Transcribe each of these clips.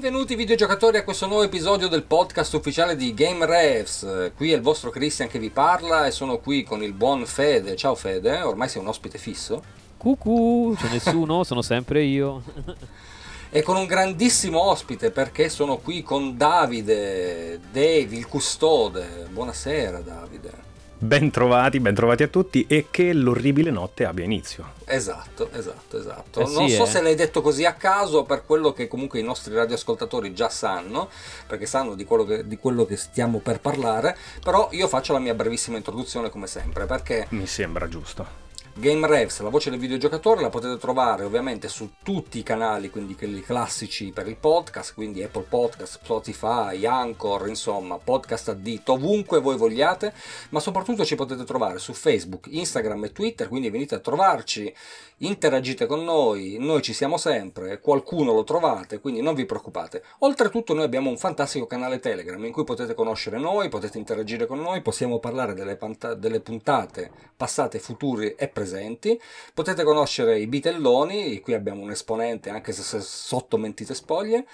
Benvenuti videogiocatori a questo nuovo episodio del podcast ufficiale di Game Revs. Qui è il vostro Christian che vi parla e sono qui con il buon Fede. Ciao Fede, ormai sei un ospite fisso. Cucù, c'è nessuno, sono sempre io. E con un grandissimo ospite perché sono qui con Davide, Dave, il custode. Buonasera Davide. Bentrovati, bentrovati a tutti e che l'orribile notte abbia inizio. Esatto, esatto, esatto. Eh non sì, so eh. se l'hai detto così a caso per quello che comunque i nostri radioascoltatori già sanno, perché sanno di quello che, di quello che stiamo per parlare, però io faccio la mia brevissima introduzione come sempre, perché Mi sembra giusto. Game Revs, la voce del videogiocatore, la potete trovare ovviamente su tutti i canali, quindi quelli classici per il podcast, quindi Apple Podcast, Spotify, Anchor, insomma, podcast addito, ovunque voi vogliate, ma soprattutto ci potete trovare su Facebook, Instagram e Twitter, quindi venite a trovarci, interagite con noi, noi ci siamo sempre, qualcuno lo trovate, quindi non vi preoccupate. Oltretutto noi abbiamo un fantastico canale Telegram in cui potete conoscere noi, potete interagire con noi, possiamo parlare delle, panta- delle puntate passate, future e presenti. Potete conoscere i bitelloni, qui abbiamo un esponente anche se sotto mentite spoglie.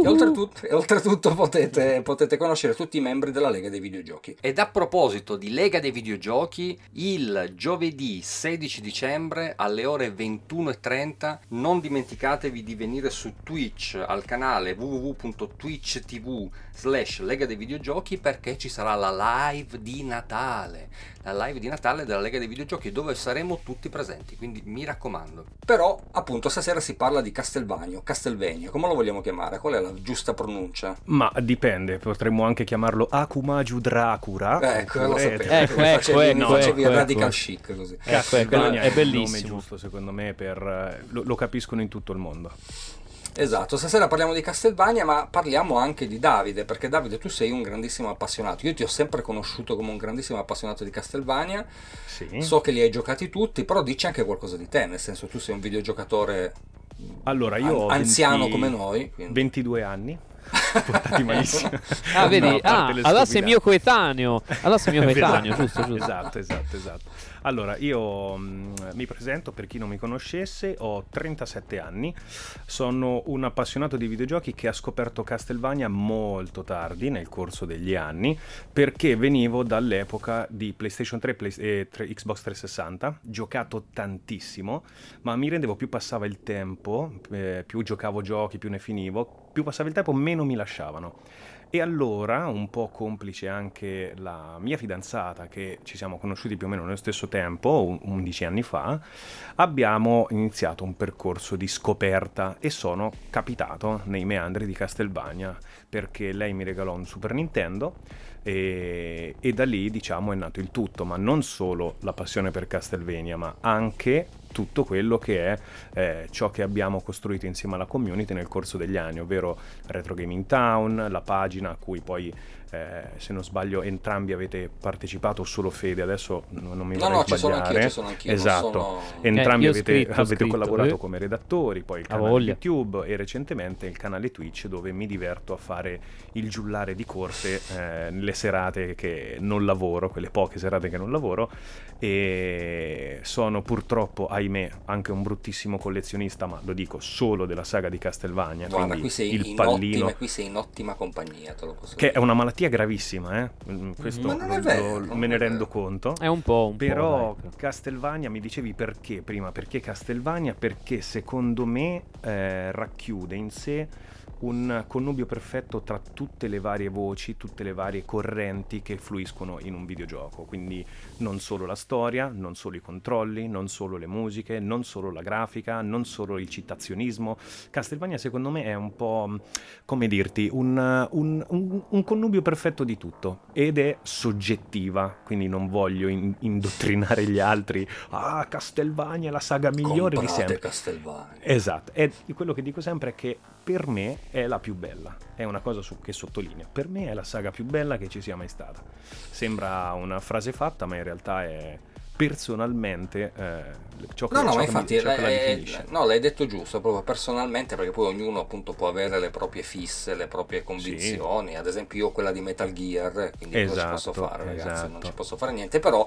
E oltretutto, e oltretutto potete, potete conoscere tutti i membri della Lega dei Videogiochi. Ed a proposito di Lega dei Videogiochi, il giovedì 16 dicembre alle ore 21.30 non dimenticatevi di venire su Twitch al canale www.twitch.tv slash Lega dei Videogiochi perché ci sarà la live di Natale. La live di Natale della Lega dei Videogiochi dove saremo tutti presenti, quindi mi raccomando. Però appunto stasera si parla di Castelvagno, Castelvegno, come lo vogliamo chiamare? Qual è la giusta pronuncia? Ma dipende, potremmo anche chiamarlo Akumaju Dracula. Ecco, lo oppure- sapevo. Ecco, mi facevi, ecco, mi ecco, facevi ecco, radical ecco. chic così. Ecco, Castelvania è il nome bellissimo. giusto secondo me per eh, lo, lo capiscono in tutto il mondo. Esatto, stasera parliamo di Castelvania, ma parliamo anche di Davide, perché Davide tu sei un grandissimo appassionato. Io ti ho sempre conosciuto come un grandissimo appassionato di Castelvania, Sì. so che li hai giocati tutti, però dici anche qualcosa di te, nel senso tu sei un videogiocatore Allora, io ho an- anziano 20 come noi. quindi- 22 anni. Portati malissimo. Ah, vedi? No, ah, allora sei mio coetaneo. Allora sei mio coetaneo, Esatto, giusto, giusto. Esatto, esatto, esatto. Allora, io mh, mi presento per chi non mi conoscesse, ho 37 anni, sono un appassionato di videogiochi che ha scoperto Castlevania molto tardi nel corso degli anni, perché venivo dall'epoca di PlayStation 3 Play- e tre- Xbox 360, giocato tantissimo, ma mi rendevo più passava il tempo, eh, più giocavo giochi, più ne finivo, più passava il tempo, meno mi lasciavano. E allora, un po' complice anche la mia fidanzata, che ci siamo conosciuti più o meno nello stesso tempo, un- 11 anni fa, abbiamo iniziato un percorso di scoperta e sono capitato nei meandri di Castelvania perché lei mi regalò un Super Nintendo e, e da lì diciamo è nato il tutto, ma non solo la passione per Castlevania, ma anche tutto quello che è eh, ciò che abbiamo costruito insieme alla community nel corso degli anni, ovvero Retro Gaming Town, la pagina a cui poi, eh, se non sbaglio, entrambi avete partecipato, solo Fede, adesso non non mi No, vorrei no, ci sono sbagliare. anch'io, ci sono anch'io. non Esatto, sono- entrambi Eh, avete, scritto, avete scritto, collaborato eh. come redattori, poi il canale. YouTube e recentemente il canale Twitch dove mi diverto a fare il giullare di corse eh, nelle serate che non lavoro, quelle poche serate che non lavoro e sono purtroppo, ahimè, anche un bruttissimo collezionista, ma lo dico solo della saga di Castelvania, Guarda, quindi qui sei, il in pallino ottima, qui sei in ottima compagnia, te lo posso che è dire. una malattia gravissima, eh? Mm, questo Ma non è vero, lo- non me ne è rendo conto. È un po', un Però po'. Castelvania mi dicevi perché prima? Perché Castelvania? Perché secondo me eh, racchiude in sé un connubio perfetto tra tutte le varie voci, tutte le varie correnti che fluiscono in un videogioco. Quindi non solo la storia, non solo i controlli, non solo le musiche, non solo la grafica, non solo il citazionismo. Castelvania secondo me è un po', come dirti, un, un- un- un connubio perfetto di tutto ed è soggettiva, quindi non voglio in- indottrinare gli altri. Ah, Castelvania è la saga migliore di Comprate sempre. Castelvania. Esatto, e quello che dico sempre è che per me è la più bella, è una cosa su- che sottolineo, per me è la saga più bella che ci sia mai stata. Sembra una frase fatta, ma in realtà è personalmente eh, ciò che, No, no, ma mi- infatti che la eh, definisce. no, l'hai detto giusto, proprio personalmente, perché poi ognuno appunto può avere le proprie fisse, le proprie convinzioni. Ad esempio io ho quella di Metal Gear, quindi cosa ci posso Esatto, fare ragazzi? Non esatto. ci posso fare niente, però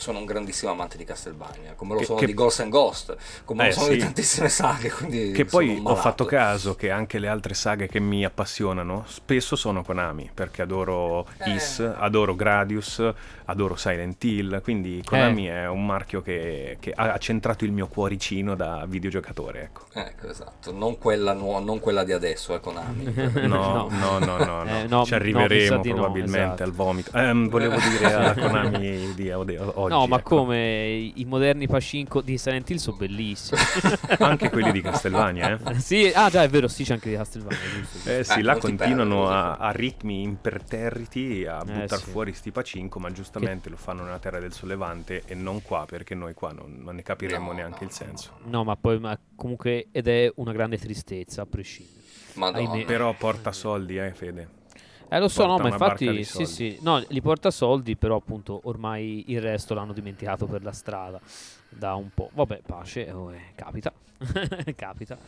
sono un grandissimo amante di Castlevania, come lo Che- sono che- di Ghost and Ghost, come Eh, lo sono sì. di tantissime saghe. Quindi Che poi ho fatto caso che anche le altre saghe che mi appassionano spesso sono Konami, perché adoro Eh. Is, adoro Gradius, adoro Silent Hill, quindi Konami è un marchio che, che ha centrato il mio cuoricino da videogiocatore, ecco. Ecco, esatto, non quella, nuo- non quella di adesso, è Konami. No, no, no, no, no. Eh, no, ci arriveremo probabilmente esatto. al vomito. Ehm, volevo dire alla Konami di oggi. No, ma ecco. come i moderni Pacinco di Silent Hill sono bellissimi. Anche quelli di Castelvania, eh? sì, ah già, è vero, sì, c'è anche di giusto. giusto. Eh sì, Eh, là continuano perdi, a, a ritmi imperterriti a Eh, buttare sì. fuori sti pacinco, ma giustamente lo fanno nella terra del sollevante e non qua, perché noi qua non, non ne capiremo No, neanche no, il senso. No, ma poi ma comunque ed è una grande tristezza a prescindere. Ahimè. Però porta soldi, eh, Fede. Eh lo so, no, Porta ma una barca infatti sì, sì, no, li porta soldi, però appunto ormai il resto l'hanno dimenticato per la strada da un po'. Vabbè, pace, oh, eh, capita. capita.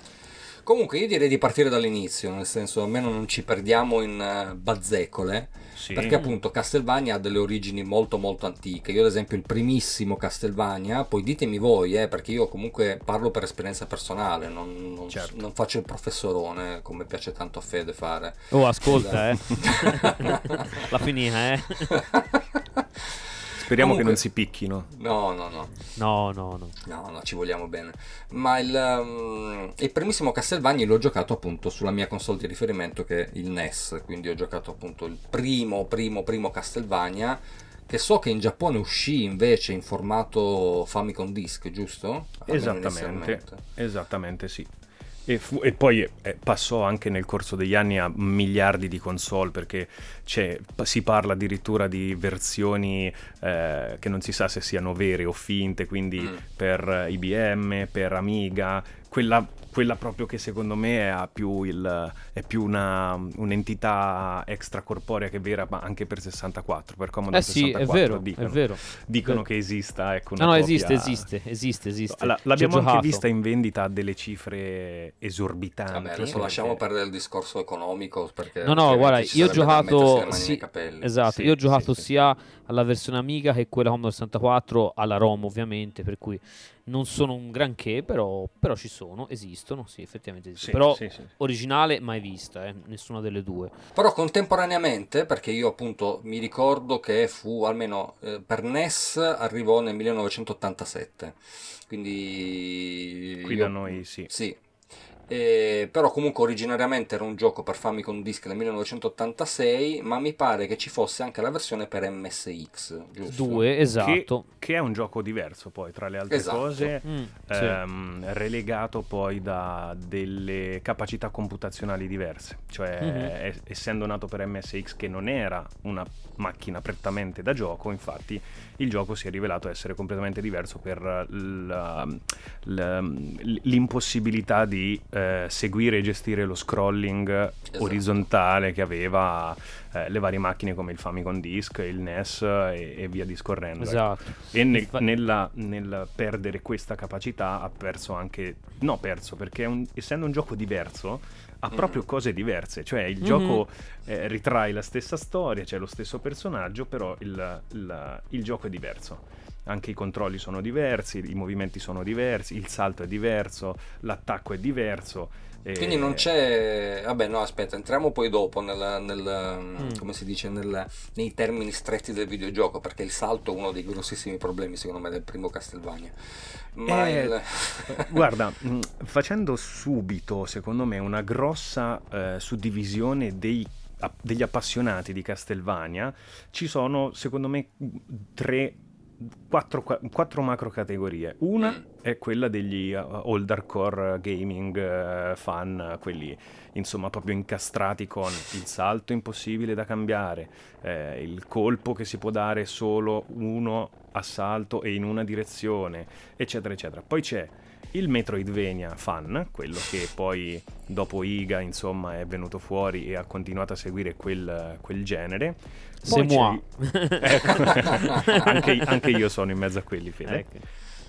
Comunque io direi di partire dall'inizio, nel senso almeno non ci perdiamo in eh, bazzecole, Sì. perché appunto Castlevania ha delle origini molto molto antiche. Io ad esempio il primissimo Castlevania, poi ditemi voi, eh, perché io comunque parlo per esperienza personale, non, non- Certo. non faccio il professorone come piace tanto a Fede fare. Oh, ascolta, eh. La finita, eh. Speriamo che Comunque- non si picchino. No, no, no. No, no, no. No, no, ci vogliamo bene. Ma il, um, il primissimo Castlevania l'ho giocato appunto sulla mia console di riferimento che è il NES, quindi ho giocato appunto il primo, primo, primo Castlevania, che so che in Giappone uscì invece in formato Famicom Disc, giusto? Esattamente, esattamente sì. E, fu- e poi eh, passò anche nel corso degli anni a miliardi di console perché c'è- si parla addirittura di versioni eh, che non si sa se siano vere o finte, quindi Mm. per IBM, per Amiga, quella, quella proprio che secondo me ha più il- è più una, un'entità extracorporea che vera, ma anche per 64, per Commodore Eh sì, è 64 vero, dicono, è vero. dicono Vero. che esista ecco, No, una no, copia- esiste, esiste, esiste, esiste. Allora, l'abbiamo anche giocato. vista in vendita a delle cifre esorbitanti. Vabbè, adesso perché- lasciamo perdere il discorso economico perché No, no, guarda, io ho giocato sì, capelli. esatto, Sì, io ho giocato sì, sì. sia alla versione Amiga che quella Commodore 64 alla ROM, ovviamente, per cui non sono un granché, però, però ci sono, esistono, sì, effettivamente esistono. Sì, però sì, sì. originale mai vista, eh, nessuna delle due. Però contemporaneamente, perché io appunto mi ricordo che fu almeno eh, per NES arrivò nel 1987, quindi... Qui io- da noi sì. Sì. Eh, però comunque originariamente era un gioco per Famicom Disc nel 1986, ma mi pare che ci fosse anche la versione per MSX, giusto? Due, esatto. Che è un gioco diverso poi, tra le altre Esatto. cose, Mm, sì. ehm, relegato poi da delle capacità computazionali diverse. Cioè, Mhm. es- essendo nato per MSX che non era una macchina prettamente da gioco, infatti il gioco si è rivelato essere completamente diverso per l- l- l'impossibilità di eh, seguire e gestire lo scrolling Esatto. orizzontale che aveva eh, le varie macchine come il Famicom Disk, il NES e, e via discorrendo. ecco. Esatto. E nel, nella- nel perdere questa capacità ha perso anche, no perso, perché un- essendo un gioco diverso ha Mhm. proprio cose diverse, cioè il Mhm. gioco eh, ritrae la stessa storia, c'è lo stesso personaggio, però il, il- il gioco è diverso. Anche i controlli sono diversi, i movimenti sono diversi, il salto è diverso, l'attacco è diverso. Quindi non c'è... Vabbè, no, aspetta, entriamo poi dopo nel, nel- Mm. come si dice, nel- nei termini stretti del videogioco, perché il salto è uno dei grossissimi problemi, secondo me, del primo Castlevania. Ma Eh, il... Guarda, mh, facendo subito, secondo me, una grossa eh, suddivisione dei- degli appassionati di Castlevania, ci sono, secondo me, tre, quattro, qua- quattro macro categorie. Una Mm. è quella degli uh, old hardcore gaming eh, fan, quelli insomma proprio incastrati con il salto impossibile da cambiare, eh, il colpo che si può dare solo uno a salto e in una direzione, eccetera, eccetera. Poi c'è il Metroidvania fan, quello che poi dopo Iga insomma è venuto fuori e ha continuato a seguire quel, quel genere. Poi c'è moi. Ecco, anche, anche io sono in mezzo a quelli, Fede. Ecco.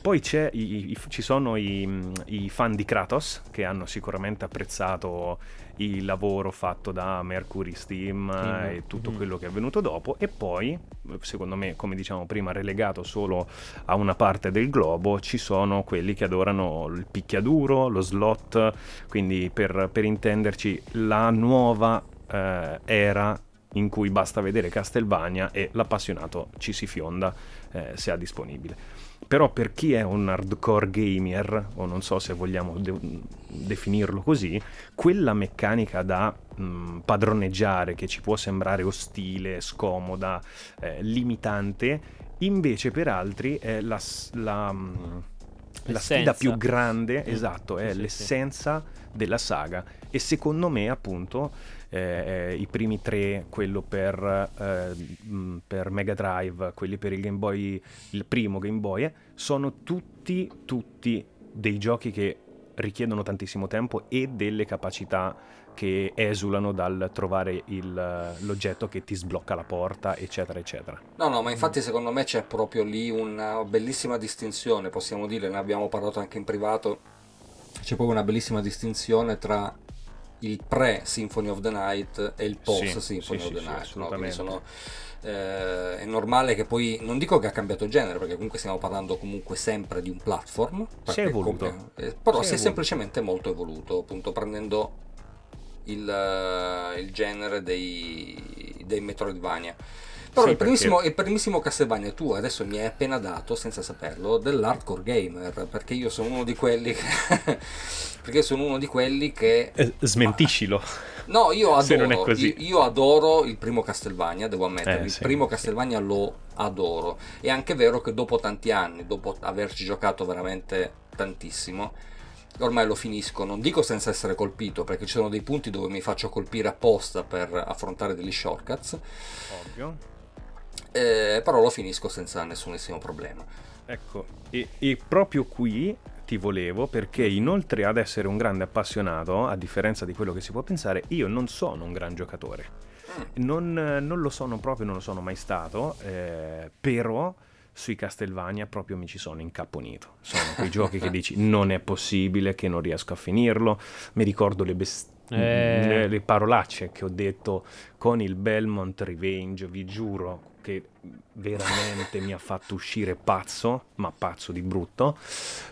Poi i, i, ci sono i, i, fan di Kratos che hanno sicuramente apprezzato il lavoro fatto da Mercury Steam mm. e tutto mm. quello che è venuto dopo e poi, secondo me, come diciamo prima, relegato solo a una parte del globo, ci sono quelli che adorano il picchiaduro, lo slot, quindi per, per intenderci la nuova eh, era in cui basta vedere Castlevania e l'appassionato ci si fionda eh, se ha disponibile. Però per chi è un hardcore gamer, o non so se vogliamo de- definirlo così, quella meccanica da mh, padroneggiare che ci può sembrare ostile, scomoda, eh, limitante, invece per altri è la, la, la sfida più grande, esatto, è sì, l'essenza sì. della saga. E secondo me, appunto, eh, i primi tre, quello per, eh, per, Mega Drive, quelli per il Game Boy, il primo Game Boy, eh, sono tutti, tutti dei giochi che richiedono tantissimo tempo e delle capacità che esulano dal trovare il, l'oggetto che ti sblocca la porta, eccetera, eccetera. No, no, ma infatti secondo me c'è proprio lì una bellissima distinzione, possiamo dire, ne abbiamo parlato anche in privato, c'è proprio una bellissima distinzione tra il pre-Symphony of the Night e il post-Symphony sì, of the Night. No? Sono, eh, è normale che poi, non dico che ha cambiato genere, perché comunque stiamo parlando comunque sempre di un platform. Si è evoluto. Come, eh, però si, si è, semplicemente molto evoluto, appunto prendendo il, uh, il genere dei, dei Metroidvania. Però sì, il, primissimo, perché... il primissimo Castlevania tu adesso mi hai appena dato, senza saperlo, dell'hardcore gamer, perché io sono uno di quelli che... perché sono uno di quelli che... Eh, smentiscilo. No, io adoro, io, io, adoro il primo Castlevania, devo ammettere, eh, il sì, primo Castlevania sì. lo adoro. È anche vero che dopo tanti anni, dopo averci giocato veramente tantissimo, ormai lo finisco, non dico senza essere colpito, perché ci sono dei punti dove mi faccio colpire apposta per affrontare degli shortcuts. Ovvio eh, però lo finisco senza nessunissimo problema. Ecco, e, e, proprio qui ti volevo perché inoltre ad essere un grande appassionato, a differenza di quello che si può pensare, io non sono un gran giocatore. Mm. Non, non lo sono proprio, non lo sono mai stato, eh, però sui Castlevania proprio mi ci sono incapponito. Sono quei giochi che dici non è possibile che non riesco a finirlo. Mi ricordo le bestie eh. le parolacce che ho detto con il Belmont Revenge, vi giuro che veramente mi ha fatto uscire pazzo, ma pazzo di brutto,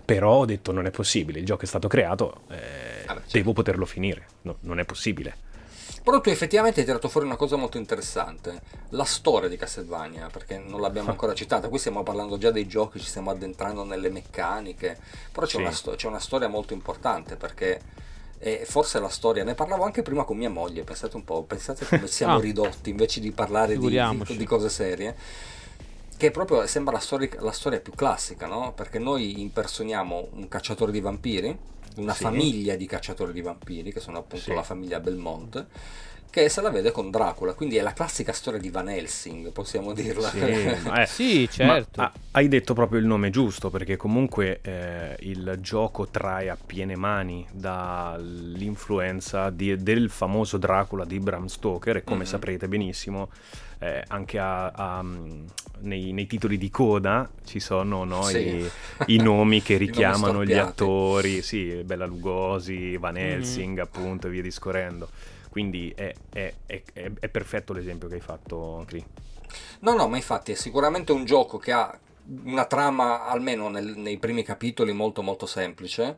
però ho detto non è possibile, il gioco è stato creato, eh, ah, certo. devo poterlo finire, no, non è possibile. Però tu effettivamente hai tirato fuori una cosa molto interessante, la storia di Castlevania, perché non l'abbiamo ancora citata, qui stiamo parlando già dei giochi, ci stiamo addentrando nelle meccaniche, però c'è, sì. una, c'è una storia molto importante perché e forse la storia, ne parlavo anche prima con mia moglie, pensate un po', pensate come siamo ah, ridotti invece di parlare di, di, di, cose serie, che proprio sembra la storia, la storia più classica, no? Perché noi impersoniamo un cacciatore di vampiri, una sì. famiglia di cacciatori di vampiri, che sono appunto sì. la famiglia Belmont, che se la vede con Dracula, quindi è la classica storia di Van Helsing, possiamo dirla. Sì, eh, sì certo. Ma, hai detto proprio il nome giusto, perché comunque eh, il gioco trae a piene mani dall'influenza di, del famoso Dracula di Bram Stoker e come mm-hmm. saprete benissimo eh, anche a, a, nei, nei, titoli di coda ci sono no, sì. i, i, nomi che richiamano nomi gli attori, sì, Bella Lugosi, Van mm-hmm. Helsing mm-hmm. appunto e via discorrendo. Quindi è, è, è, è perfetto l'esempio che hai fatto, Cri. No, no, ma infatti è sicuramente un gioco che ha una trama, almeno nel, nei primi capitoli, molto molto semplice,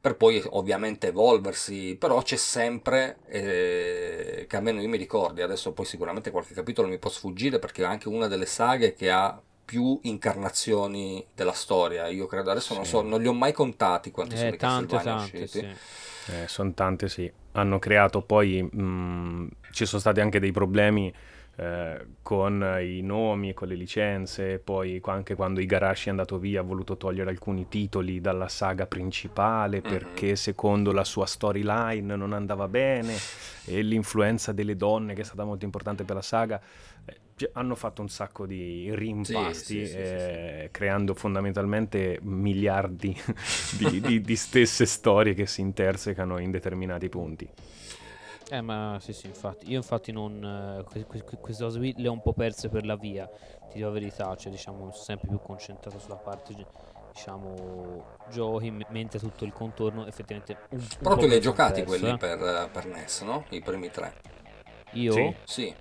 per poi ovviamente evolversi, però c'è sempre, eh, che almeno io mi ricordi, adesso poi sicuramente qualche capitolo mi può sfuggire perché è anche una delle saghe che ha più incarnazioni della storia, io credo, adesso sì. non so, non li ho mai contati quanti eh, sono tante, i Castlevania tante, usciti. Sì. Eh, sono tante, sì hanno creato poi, mh, ci sono stati anche dei problemi eh, con i nomi e con le licenze, poi anche quando Igarashi è andato via ha voluto togliere alcuni titoli dalla saga principale perché secondo la sua storyline non andava bene e l'influenza delle donne che è stata molto importante per la saga eh, hanno fatto un sacco di rimpasti, sì, sì, eh, sì, creando fondamentalmente miliardi di, di, di, stesse storie che si intersecano in determinati punti. Eh, ma sì, sì, infatti. Io, infatti, non. Eh, queste cose qui le ho un po' perse per la via, ti dico la verità. Cioè, diciamo, sono sempre più concentrato sulla parte diciamo giochi mentre tutto il contorno effettivamente un, un Però po' tu li hai giocati complesso, quelli eh. per, per NES, no? I primi tre. Io? Sì? Sì.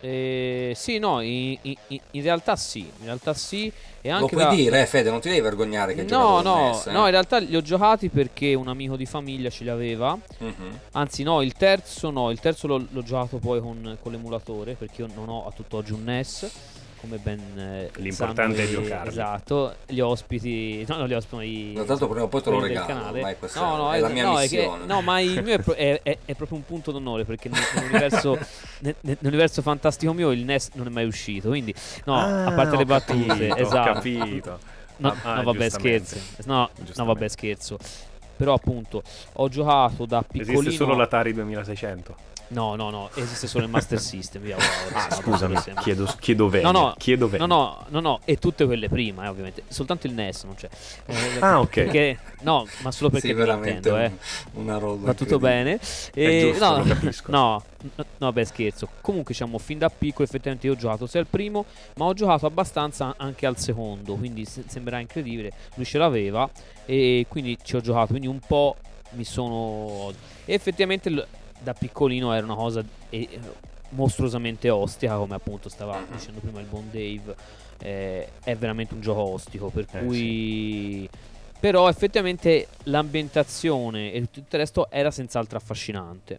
Eh, sì, no, in, in- in realtà sì, in realtà sì. E Lo anche puoi da- dire, eh, Fede, non ti devi vergognare che No, no, NES, eh? no, in realtà li ho giocati perché un amico di famiglia ce li aveva. Mhm. Anzi, no, il terzo no, il terzo l'ho, l'ho giocato poi con, con l'emulatore perché io non ho a tutt'oggi un NES. Come ben eh, L'importante è giocarli. Esatto, gli ospiti, no, non gli ospiti, ma i, Ma tanto prima o poi te lo regalo, canale. ormai questa no, no, è la mia no, è che- missione. no, ma il mio è, pro- è- è- è proprio un punto d'onore perché nel- nell'universo, nel- nell'universo fantastico mio il NES non è mai uscito. Quindi, no, a Ah, parte le battute, capito, esatto. Ho capito. No, Ah, ah, no, vabbè, giustamente. scherzo. No, no, vabbè, scherzo. Però appunto ho giocato da piccolino. Esiste solo l'Atari 2600. No, no, no, esiste solo il Master System. Via, Ah, scusami, mi sembra. chiedo, chiedo venia. No, no, chiedo No, no, no, no, e tutte quelle prima, eh, ovviamente. Soltanto il NES non c'è. Eh, Ah, ok. Perché, no, ma solo perché sì, veramente Nintendo, eh. un- una roba. Va tutto bene. E, giusto, no, lo capisco. No, no, no, beh, scherzo. Comunque, diciamo, fin da piccolo, effettivamente, io ho giocato sia al primo, ma ho giocato abbastanza anche al secondo. Quindi se- sembrerà incredibile. Lui ce l'aveva, e quindi ci ho giocato. Quindi un po' mi sono. E effettivamente, da piccolino era una cosa eh, mostruosamente ostica, come appunto stava dicendo prima il buon Dave. Eh, è veramente un gioco ostico, per Eh, cui. Però effettivamente l'ambientazione e tutto il resto era senz'altro affascinante.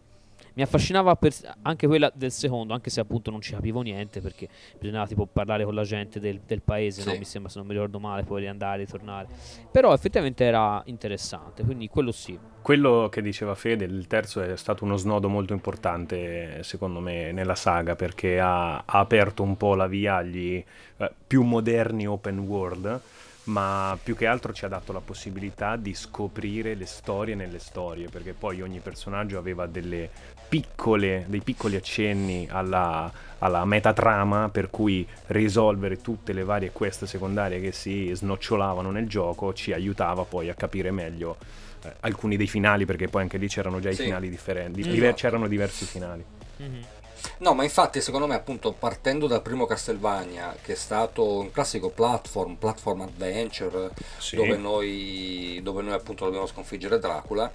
Mi affascinava per- anche quella del secondo, anche se appunto non ci capivo niente perché bisognava tipo parlare con la gente del, del paese, no? Sì. mi sembra se non mi ricordo male, poi riandare, ritornare. Però effettivamente era interessante, quindi quello sì. Quello che diceva Fede, il terzo è stato uno snodo molto importante secondo me nella saga perché ha, ha aperto un po' la via agli eh, più moderni open world, ma più che altro ci ha dato la possibilità di scoprire le storie nelle storie, perché poi ogni personaggio aveva delle piccole, dei piccoli accenni alla, alla metatrama per cui risolvere tutte le varie quest secondarie che si snocciolavano nel gioco ci aiutava poi a capire meglio eh, alcuni dei finali, perché poi anche lì c'erano già i Sì. finali differenti, Mm. diver- c'erano diversi finali. No, ma infatti secondo me appunto partendo dal primo Castlevania, che è stato un classico platform, platform adventure, Sì. dove, noi, dove noi appunto dobbiamo sconfiggere Dracula,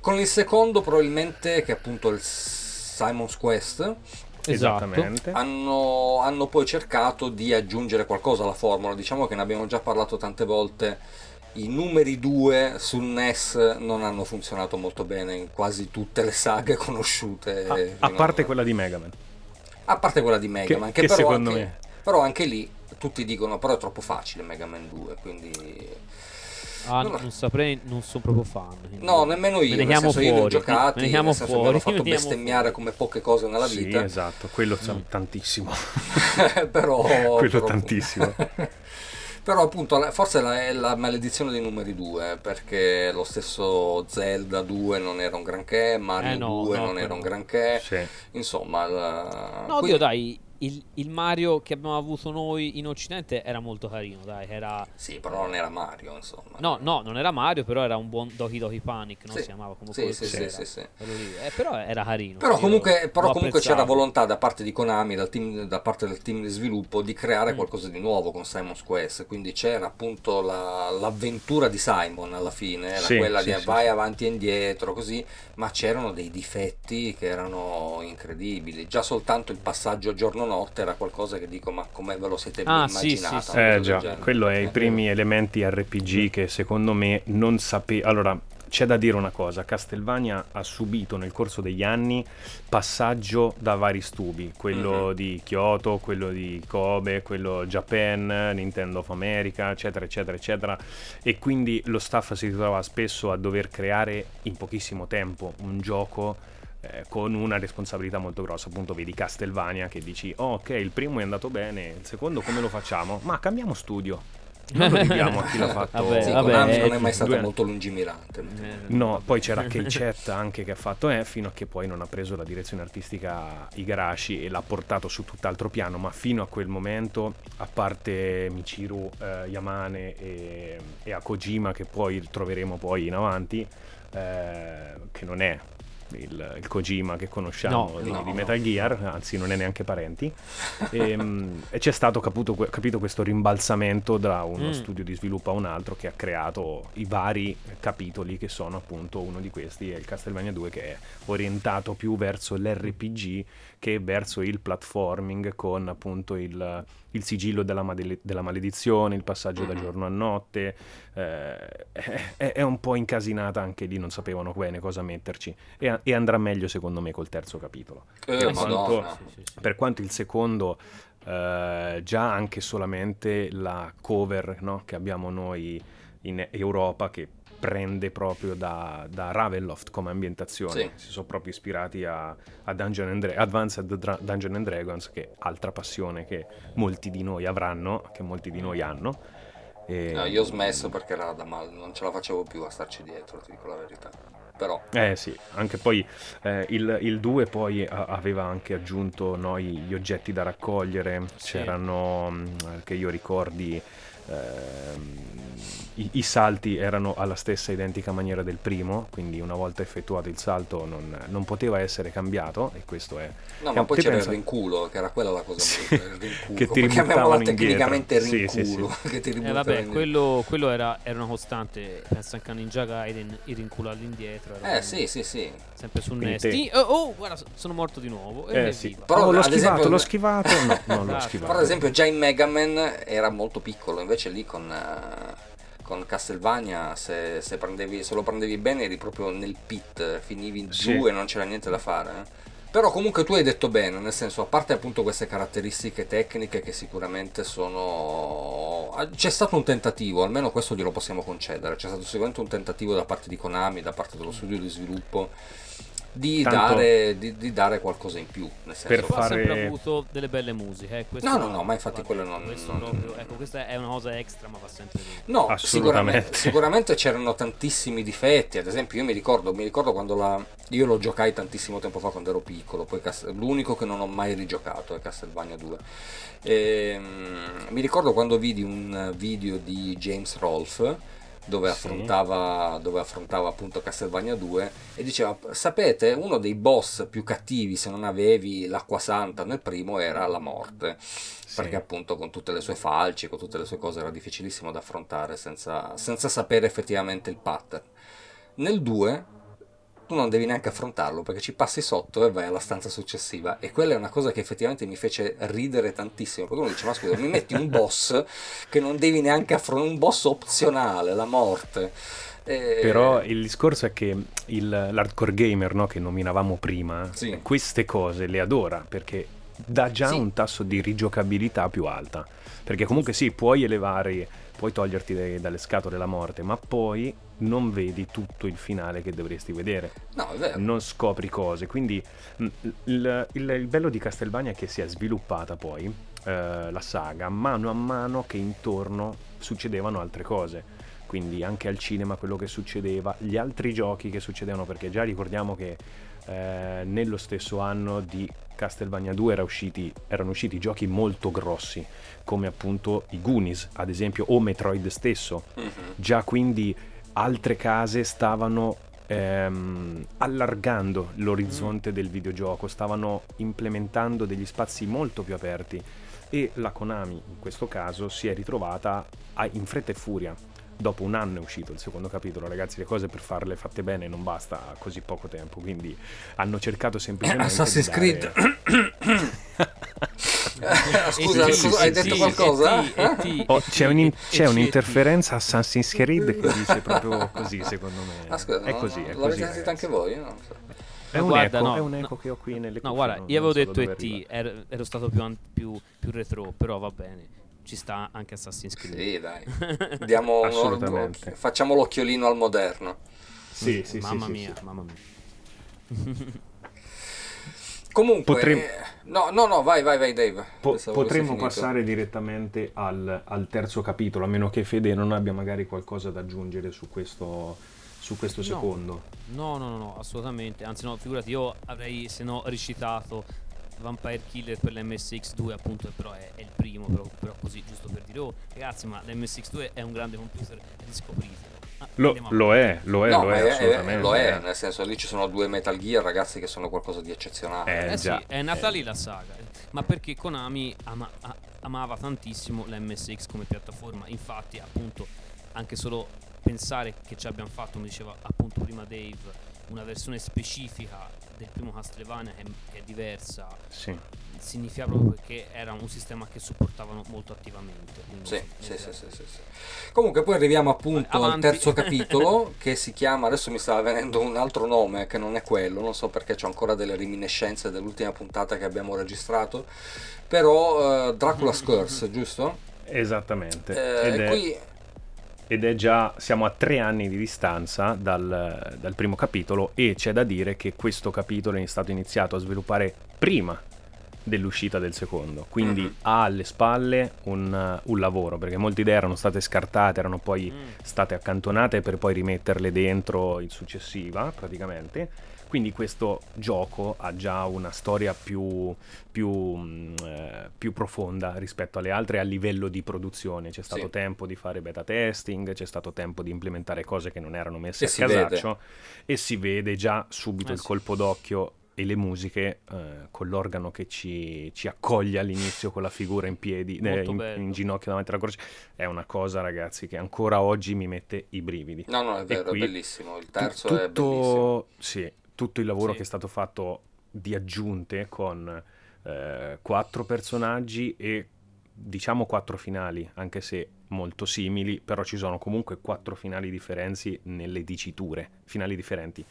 con il secondo probabilmente che è appunto il Simon's Quest, Esatto. Esattamente. hanno, hanno poi cercato di aggiungere qualcosa alla formula. Diciamo che ne abbiamo già parlato tante volte. I numeri 2 sul NES non hanno funzionato molto bene in quasi tutte le saghe conosciute. A, a parte quella di Mega Man. A parte quella di Mega Che- Man, che, che però, secondo anche, me- però anche lì tutti dicono però è troppo facile Mega Man 2, quindi... Ah, No, no. non saprei, non sono proprio fan. No, nemmeno io, Me ne nel senso io li ho fuori. giocati, me ne chiamo mi fuori. hanno fatto bestemmiare fuori. come poche cose nella Sì, vita. esatto, quello Mm. tantissimo. però, Quello però- tantissimo. però appunto forse la- è la maledizione dei numeri 2 perché lo stesso Zelda 2 non era un granché Mario Eh, no, 2 no, non era quello un granché Sì. insomma la- No, quindi- oddio, dai, il, il Mario che abbiamo avuto noi in Occidente era molto carino, dai, era... sì però non era Mario insomma No, no, non era Mario, però era un buon Doki Doki Panic, non Sì. si chiamava come sì quello sì che sì, era. sì. Eh, però era carino. Però comunque, però comunque c'era volontà da parte di Konami, dal team- da parte del team di sviluppo, di creare Mm. qualcosa di nuovo con Simon's Quest. Quindi c'era appunto la- l'avventura di Simon alla fine, era Sì, quella sì, di sì, vai sì. avanti e indietro, così, ma c'erano dei difetti che erano incredibili. Già soltanto il passaggio giorno-notte era qualcosa che dico, ma come ve lo siete Ah, sì, immaginato? sì, sì. Eh già, genere? quello è i Perché- primi elementi RPG che secondo me non sapevo. Allora, c'è da dire una cosa: Castlevania ha subito nel corso degli anni passaggio da vari studi, quello Mhm. di Kyoto, quello di Kobe, quello Japan, Nintendo of America, eccetera, eccetera, eccetera. E quindi lo staff si ritrova spesso a dover creare in pochissimo tempo un gioco eh, con una responsabilità molto grossa. Appunto, vedi Castlevania che dici: Oh, ok, il primo è andato bene, il secondo come lo facciamo? Ma cambiamo studio. Non lo diamo a chi l'ha fatto. Vabbè, Sì, vabbè, Konami non è eh, mai stato due- molto lungimirante. Eh, No, poi c'era K-Chat anche che ha fatto E fino a che poi non ha preso la direzione artistica Igarashi e l'ha portato su tutt'altro piano, ma fino a quel momento, a parte Michiru eh, Yamane e, e a Kojima che poi troveremo poi in avanti, eh, che non è il, il Kojima che conosciamo No, di, no, di. Metal Gear, anzi non è neanche parenti. e, mm, e c'è stato capito, capito questo rimbalzamento da uno Mm. studio di sviluppo a un altro che ha creato i vari capitoli che sono appunto uno di questi è il Castlevania 2 che è orientato più verso l'RPG che verso il platforming con appunto il, il sigillo della, made- della maledizione, il passaggio da giorno a notte. eh, è, è un po' incasinata anche lì, non sapevano bene cosa metterci. E, e andrà meglio secondo me col terzo capitolo. Eh, Per quanto- Sì, sì, sì. Per quanto il secondo, eh, già anche solamente la cover no, che abbiamo noi in Europa, che prende proprio da, da Ravenloft come ambientazione, Sì. si sono proprio ispirati a, a Dungeon and Dra- Advanced Dra- Dungeon and Dragons, che è altra passione che molti di noi avranno, che molti di noi hanno. E- No, io ho smesso perché era da male, non ce la facevo più a starci dietro, ti dico la verità. Però, Eh sì, anche poi eh, il, il 2 poi a- aveva anche aggiunto no, i- gli oggetti da raccogliere, Sì. c'erano, mh, che io ricordi, i, i salti erano alla stessa identica maniera del primo, quindi una volta effettuato il salto non, non poteva essere cambiato e questo è... no, ma poi c'era pensa- il rinculo, che era quella la cosa Sì, rinculo. che ti ributtavano tecnicamente indietro. Sì, sì, rinculo. che ti Eh vabbè, quello, quello era, era una costante, penso anche a Ninja Gaiden, il rinculo all'indietro. era Eh un- sì, sì, sì. Sempre su NES. te- Oh, oh, guarda, so- sono morto di nuovo. Eh sì. Però, oh, l'ho schivato, esempio- l'ho schivato, no, non l'ho schivato. Però ad esempio già in Mega Man era molto piccolo, invece lì con, eh, con Castlevania se, se prendevi- se lo prendevi bene eri proprio nel pit, finivi Sì. giù e non c'era niente da fare. eh. Però comunque tu hai detto bene, nel senso, a parte appunto queste caratteristiche tecniche che sicuramente sono... ah, C'è stato un tentativo, almeno questo glielo possiamo concedere, c'è stato sicuramente un tentativo da parte di Konami, da parte dello studio di sviluppo, di, Tanto- dare, di, di dare qualcosa in più. Nel senso, Per Qua ha sempre fare- avuto delle belle musiche. eh, No, no, no, ma infatti quello non- questo non- proprio- ecco, questa è una cosa extra, ma va sempre bene. No, sicuramente, sicuramente c'erano tantissimi difetti. Ad esempio, io mi ricordo, mi ricordo quando la. Io lo giocai tantissimo tempo fa quando ero piccolo. Poi Cas- l'unico che non ho mai rigiocato è Castlevania 2. Ehm, mi ricordo quando vidi un video di James Rolfe dove Sì. affrontava, dove affrontava appunto Castlevania 2 e diceva sapete uno dei boss più cattivi se non avevi l'acqua santa nel primo era la morte perché appunto con tutte le sue falci, con tutte le sue cose era difficilissimo da affrontare senza, senza sapere effettivamente il pattern. Nel 2 tu non devi neanche affrontarlo perché ci passi sotto e vai alla stanza successiva e quella è una cosa che effettivamente mi fece ridere tantissimo perché uno dice ma scusa mi metti un boss che non devi neanche affrontare, un boss opzionale, la morte. E- Però il discorso è che il- l'hardcore gamer no, che nominavamo prima, Sì. queste cose le adora perché dà già Sì. un tasso di rigiocabilità più alta. Perché comunque sì, puoi elevare, puoi toglierti dai- dalle scatole la morte, ma poi non vedi tutto il finale che dovresti vedere. No, è vero. non scopri cose. Quindi mh, il, il- il bello di Castlevania è che si è sviluppata poi eh, la saga mano a mano che intorno succedevano altre cose. Quindi anche al cinema quello che succedeva, gli altri giochi che succedevano, perché già ricordiamo che eh, nello stesso anno di Castlevania 2 era usciti- erano usciti giochi molto grossi, come appunto i Goonies, ad esempio, o Metroid stesso Mhm. già quindi altre case stavano ehm, allargando l'orizzonte del videogioco, stavano implementando degli spazi molto più aperti e la Konami in questo caso si è ritrovata a- in fretta e furia. Dopo un anno è uscito il secondo capitolo, ragazzi, le cose per farle fatte bene non basta così poco tempo, quindi hanno cercato semplicemente Assassin's di dare- Scusa, E scusa, hai e detto qualcosa? e e Oh, c'è, un- c'è un'interferenza Assassin's Creed che dice proprio così, secondo me. Ah, scusa, è no, così, no, è l'avete così. sentito anche voi? So. È un, guarda, eco, no, è un no. eco che ho qui nelle No, guarda, io avevo so detto ET, ero, ero stato più, an- più, più retro, però va bene. Ci sta anche Assassin's Creed. Sì, dai. Diamo Assolutamente. facciamo l'occhiolino al moderno. Sì, sì, mamma sì, sì, mia, sì. mamma mia. Comunque, Potremmo- eh, no, no, no, vai, vai, vai, Dave. Po- potremmo passare direttamente al, al terzo capitolo, a meno che Fede non abbia magari qualcosa da aggiungere su questo, su questo No. secondo. No, no, no, no, assolutamente. Anzi, no, figurati, io avrei, se no, recitato Vampire Killer per l'MSX2, appunto, però è, è il primo, però, però così, giusto per dire, oh, ragazzi, ma l'MSX2 è un grande computer, riscopritelo. Ah, Lo, lo è, lo è, no, lo è, è, assolutamente. Lo è, nel senso lì ci sono due Metal Gear, ragazzi, che sono qualcosa di eccezionale. Eh, Eh già. sì, è nata lì la saga. Ma perché Konami ama- a- amava tantissimo l'MSX come piattaforma. Infatti, appunto, anche solo pensare che ci abbiamo fatto, come diceva appunto prima Dave, una versione specifica del primo Castlevania che, che è diversa, Sì. Significa proprio che era un sistema che supportavano molto attivamente. Sì, sì, sì, sì, sì, sì. Comunque poi arriviamo appunto Vai, al avanti. terzo capitolo che si chiama, adesso mi stava venendo un altro nome che non è quello, non so perché ho ancora delle reminiscenze dell'ultima puntata che abbiamo registrato, però eh, Dracula's Curse, giusto? Esattamente. Eh, ed, è, qui ed è già, siamo a tre anni di distanza dal, dal primo capitolo e c'è da dire che questo capitolo è stato iniziato a sviluppare prima dell'uscita del secondo, quindi Mhm. ha alle spalle un, un lavoro, perché molte idee erano state scartate, erano poi Mm. state accantonate per poi rimetterle dentro in successiva praticamente. Quindi questo gioco ha già una storia più, più, mh, eh, più profonda rispetto alle altre a livello di produzione. C'è stato Sì. tempo di fare beta testing, c'è stato tempo di implementare cose che non erano messe E a casaccio e si vede già subito Eh il sì. colpo d'occhio e le musiche eh, con l'organo che ci, ci accoglie all'inizio con la figura in piedi, eh, in, in ginocchio davanti alla croce. È una cosa, ragazzi, che ancora oggi mi mette i brividi. No, no, è vero, qui è bellissimo. Il terzo Tu- è bellissimo. tutto, sì, tutto il lavoro Sì. che è stato fatto di aggiunte con eh, quattro personaggi e diciamo quattro finali, anche se molto simili, però ci sono comunque quattro finali differenti nelle diciture, finali differenti.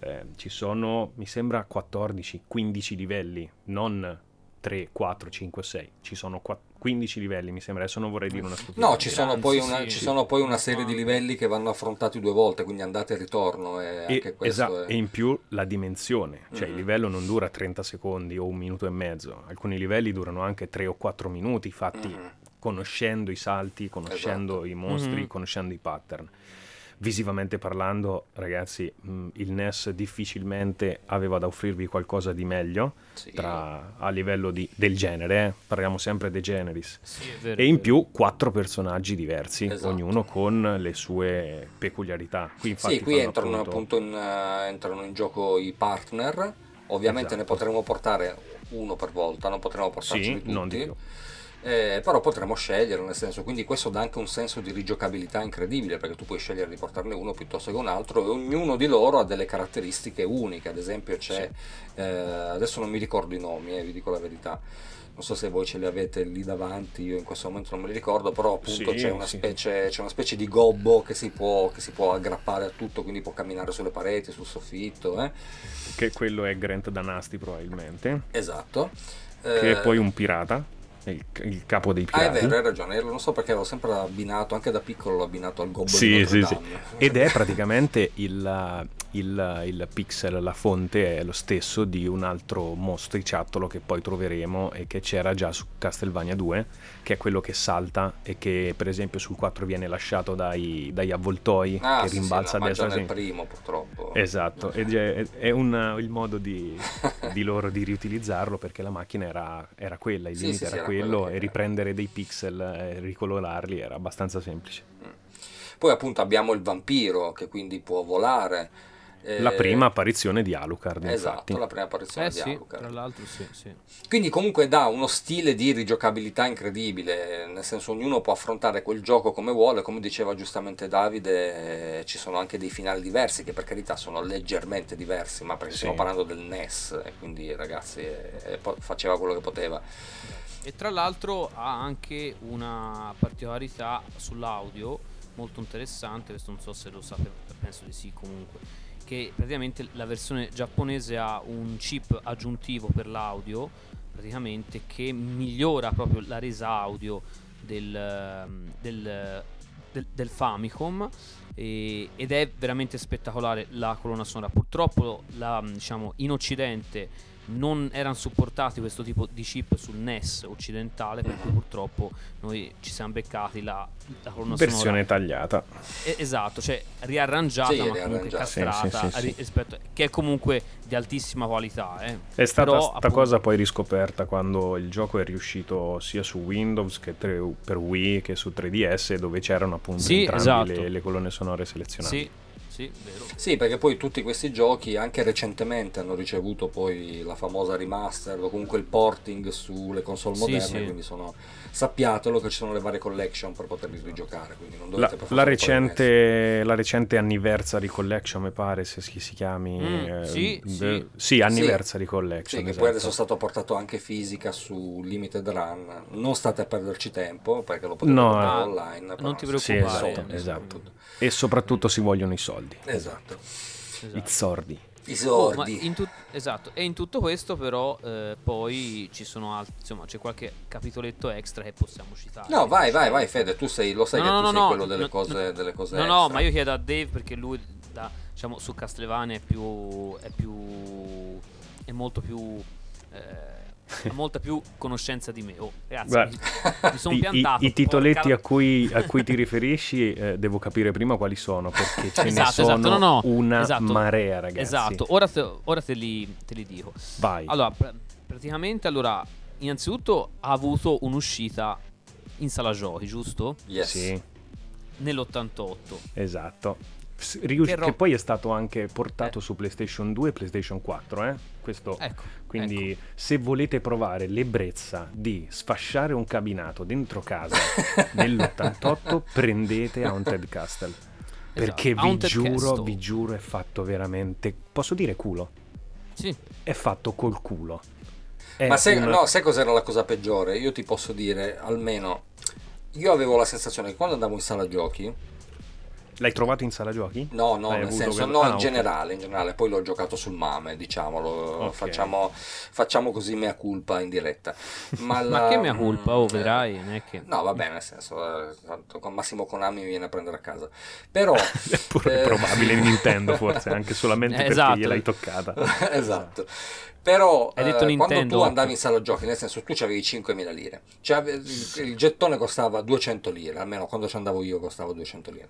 Eh, ci sono, mi sembra, 14-15 livelli, non 3, 4, 5, 6. Ci sono qua- 15 livelli, mi sembra. Adesso non vorrei dire una stupidità. No, ci sono, poi Sì, una, sì. ci sono poi una serie di livelli che vanno affrontati due volte, quindi andate e ritorno. E E, anche questo esa- è... e in più la dimensione, cioè il Mhm. livello non dura 30 secondi o un minuto e mezzo, alcuni livelli durano anche 3 o 4 minuti fatti Mhm. Conoscendo i salti, conoscendo Esatto. i mostri, Mhm. conoscendo i pattern. Visivamente parlando, ragazzi, mh, il NES difficilmente aveva da offrirvi qualcosa di meglio Sì. tra- a livello di- del genere, eh. parliamo sempre de generis. Sì, vero, E in più quattro personaggi diversi, Esatto. ognuno con le sue peculiarità. Qui infatti Sì, qui entrano appunto- appunto in, eh, entrano in gioco i partner. Ovviamente ne Esatto. potremo portare uno per volta, non potremo portarci Sì, tutti. non di più. Eh, però potremo scegliere, nel senso, quindi questo dà anche un senso di rigiocabilità incredibile, perché tu puoi scegliere di portarne uno piuttosto che un altro, e ognuno di loro ha delle caratteristiche uniche. Ad esempio, c'è eh, adesso non mi ricordo i nomi, eh, vi dico la verità. Non so se voi ce li avete lì davanti, io in questo momento non me li ricordo, però appunto Sì, c'è, una sì. specie, c'è una specie di gobbo che si, può, che si può aggrappare a tutto, quindi può camminare sulle pareti, sul soffitto. eh. che quello è Grant Danasti probabilmente, Esatto. che Eh, è poi un pirata, il, il capo dei Ah, è pirati. vero, hai ragione, io non so perché l'ho sempre abbinato, anche da piccolo l'ho abbinato al gobbo Sì, sì, sì. Ed è praticamente il, il- il pixel, la fonte è lo stesso di un altro mostriciattolo che poi troveremo e che c'era già su Castlevania 2, che è quello che salta e che per esempio sul 4 viene lasciato dai, dagli avvoltoi, Ah, che sì, rimbalza sì, a destra nel sinistra. primo purtroppo. Esatto, ed è, è un- il modo di, di loro di riutilizzarlo perché la macchina era, era quella, il Sì, limite era era quello e era. riprendere dei pixel e ricolorarli era abbastanza semplice. Poi appunto abbiamo il vampiro che quindi può volare. Eh, La prima apparizione di Alucard, infatti. Esatto, la prima apparizione Eh di sì, Alucard. tra l'altro sì, sì. Quindi comunque dà uno stile di rigiocabilità incredibile, nel senso ognuno può affrontare quel gioco come vuole, come diceva giustamente Davide, eh, ci sono anche dei finali diversi che per carità sono leggermente diversi, ma perché Sì. stiamo parlando del NES e quindi ragazzi eh, eh, faceva quello che poteva. E tra l'altro ha anche una particolarità sull'audio molto interessante, questo non so se lo sapete, penso di sì comunque, che praticamente la versione giapponese ha un chip aggiuntivo per l'audio, praticamente che migliora proprio la resa audio del, ehm, del, del- del Famicom e- ed è veramente spettacolare la colonna sonora. Purtroppo la, diciamo, in occidente non erano supportati questo tipo di chip sul NES occidentale, per cui purtroppo noi ci siamo beccati la, la colonna Versione sonora. tagliata. Eh, esatto, cioè riarrangiata Sì, ma comunque castrata sì, sì, ri- sì. rispetto- che è comunque di altissima qualità. eh. È stata Però, sta appunto- cosa poi riscoperta quando il gioco è riuscito sia su Windows che tre- per Wii che su 3DS dove c'erano appunto Sì, entrambi esatto. le, le colonne sonore selezionate. Sì, sì, vero. Sì, perché poi tutti questi giochi anche recentemente hanno ricevuto poi la famosa remaster o comunque il porting sulle console Sì, moderne, sì. quindi sono sappiatelo che ci sono le varie collection per poterli rigiocare, quindi non La, la recente, la recente Anniversary Collection, mi pare se si, si chiami. Mm, eh, sì, de- sì. sì, Anniversary Sì, Collection. che esatto. poi adesso è stato portato anche fisica su Limited Run. Non state a perderci tempo perché lo potete No, comprare ah, online. però non ti Sì, preoccupare. esatto, soldi, esatto. E soprattutto si vogliono i soldi. Esatto. Esatto. I sordi. I Oh, sordi. tut- esatto, e in tutto questo però eh, poi ci sono altri, insomma c'è qualche capitoletto extra che possiamo citare. No, vai, vai, vai, Fede, tu sei, lo sai No, che no, tu no, sei quello delle cose, no. delle cose No, no, ma io chiedo a Dave perché lui da, diciamo, su Castlevania è più è più è molto più eh, ha molta più conoscenza di me. Oh, ragazzi, Guarda, mi, mi sono I, i- piantato. i titoletti porca- a cui, a cui ti riferisci eh, devo capire prima quali sono perché ce ne Esatto, sono esatto, no, no, una esatto. marea ragazzi. Esatto, ora te, ora te li, te li dico. Vai. Allora, pr- praticamente, allora, innanzitutto ha avuto un'uscita in sala giochi, giusto? Yes. Sì, Nell'88. esatto. Rius- Che ro- che poi è stato anche portato Eh. su PlayStation 2 e PlayStation 4, eh? Questo Ecco. Quindi ecco. se volete provare l'ebbrezza di sfasciare un cabinato dentro casa nell'88 prendete Haunted Castle. Perché vi Esatto, Haunted giuro, Castle. vi giuro è fatto veramente... Posso dire culo? Sì. È fatto col culo. È Ma sai, una- no, sai cos'era la cosa peggiore? Io ti posso dire, almeno, io avevo la sensazione che quando andavo in sala giochi, L'hai trovato in sala giochi? no, no, Hai nel senso, quel- no, ah, in ok. generale, in generale, poi l'ho giocato sul MAME, diciamolo, Ok. facciamo, facciamo così mea culpa in diretta. Ma, Ma la- che mia colpa, oh, eh, vedrai, non è che... No, va bene, nel senso, eh, tanto con Massimo Konami mi viene a prendere a casa. Però... È pure eh, probabile Nintendo forse, anche solamente Eh, perché esatto. gliel'hai toccata. esatto. Però Hai detto eh, quando Nintendo, tu andavi in sala giochi, nel senso tu avevi 5.000 lire, cioè, il, il gettone costava 200 lire, almeno quando ci andavo io costava 200 lire.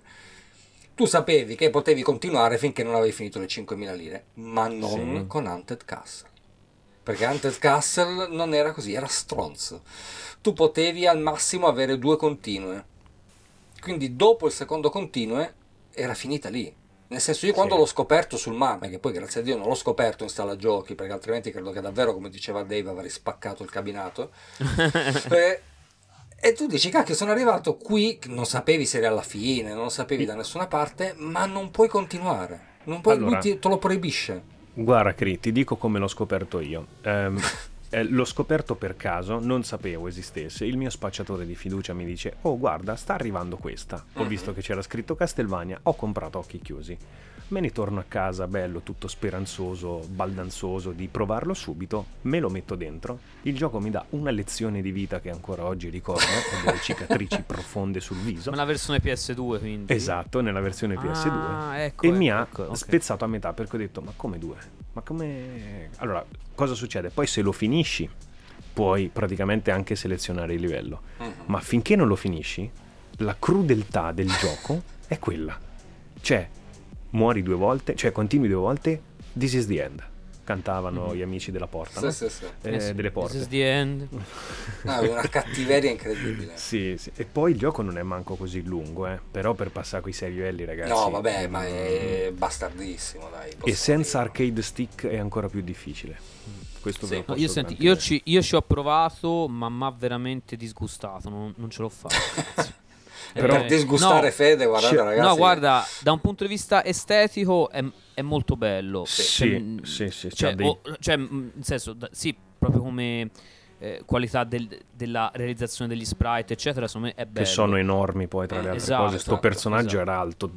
Tu sapevi che potevi continuare finché non avevi finito le 5.000 lire, ma non Sì. con Hunted Castle. Perché Hunted Castle non era così, era stronzo. Tu potevi al massimo avere due continue. Quindi dopo il secondo continue era finita lì. Nel senso, io quando Sì. l'ho scoperto sul MAME, che poi grazie a Dio non l'ho scoperto in sala giochi, perché altrimenti credo che davvero, come diceva Dave, avrei spaccato il cabinato. Eh, e tu dici, cacchio, sono arrivato qui, non sapevi se eri alla fine, non lo sapevi da nessuna parte, ma non puoi continuare. Non puoi, Allora- lui ti- te lo proibisce. Guarda, Cri, ti dico come l'ho scoperto io. Ehm, eh, l'ho scoperto per caso, non sapevo esistesse. Il mio spacciatore di fiducia mi dice: Oh, guarda, sta arrivando questa. Ho Mhm. visto che c'era scritto Castelvania, ho comprato occhi chiusi. Me ne torno a casa, bello, tutto speranzoso, baldanzoso di provarlo subito. Me lo metto dentro. Il gioco mi dà una lezione di vita che ancora oggi ricordo. Ho delle cicatrici profonde sul viso. Ma la versione PS2 quindi. Esatto, nella versione PS2 Ah, ecco, e ecco, mi ha ecco, ok. spezzato a metà perché ho detto ma come due? Ma come... Allora, cosa succede? Poi se lo finisci puoi praticamente anche selezionare il livello, Mhm. ma finché non lo finisci la crudeltà del gioco è quella. Cioè, muori due volte, cioè continui due volte, this is the end. Cantavano Mhm. gli amici della porta, Sì, no? sì, sì. Eh, sì, delle This is porte. the end. No, è una cattiveria incredibile. Sì, sì, e poi il gioco non è manco così lungo, eh. però per passare quei sei livelli, ragazzi. No, vabbè, ma mm, è bastardissimo, dai. E senza dirlo. arcade stick è ancora più difficile. Questo Sì. ve lo No, io, senti, io, ci, io ci ho provato, ma mi ha veramente disgustato. Non, non ce l'ho fatta. ragazzi. E Però- per disgustare no, Fede, guardate Cioè, ragazzi. no, guarda, da un punto di vista estetico è, è molto bello. Sì, Cioè, sì, sì, sì, cioè, o- cioè, nel senso, da- sì, proprio come eh, qualità del- della realizzazione degli sprite, eccetera, secondo me è bello. che sono enormi poi tra le altre Esatto, cose. Sto esatto, personaggio esatto. era alto,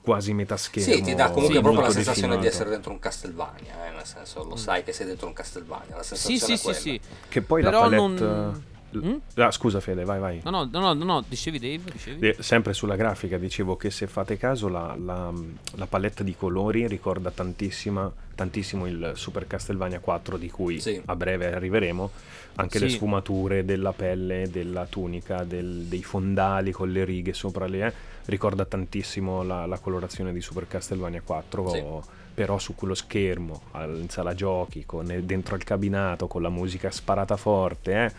quasi metà schermo. Sì, ti dà comunque Sì, proprio la sensazione di essere dentro un Castelvania, eh, nel senso lo sai che sei dentro un Castelvania, la Sì, sensazione sì, è sì, quella. sì. Che poi Però la palette, non- Mm? Ah, scusa Fede, vai vai. No, no, no, no, no, dicevi Dave? Dicevi? Eh, Sempre sulla grafica dicevo che se fate caso la, la- la palette di colori ricorda tantissima, tantissimo il Super Castlevania 4 di cui Sì. a breve arriveremo, anche le Sì. sfumature della pelle, della tunica, del- dei fondali con le righe sopra le... eh, ricorda tantissimo la, la colorazione di Super Castlevania 4, Sì. però su quello schermo, al- in sala giochi, con, dentro il cabinato, con la musica sparata forte, eh,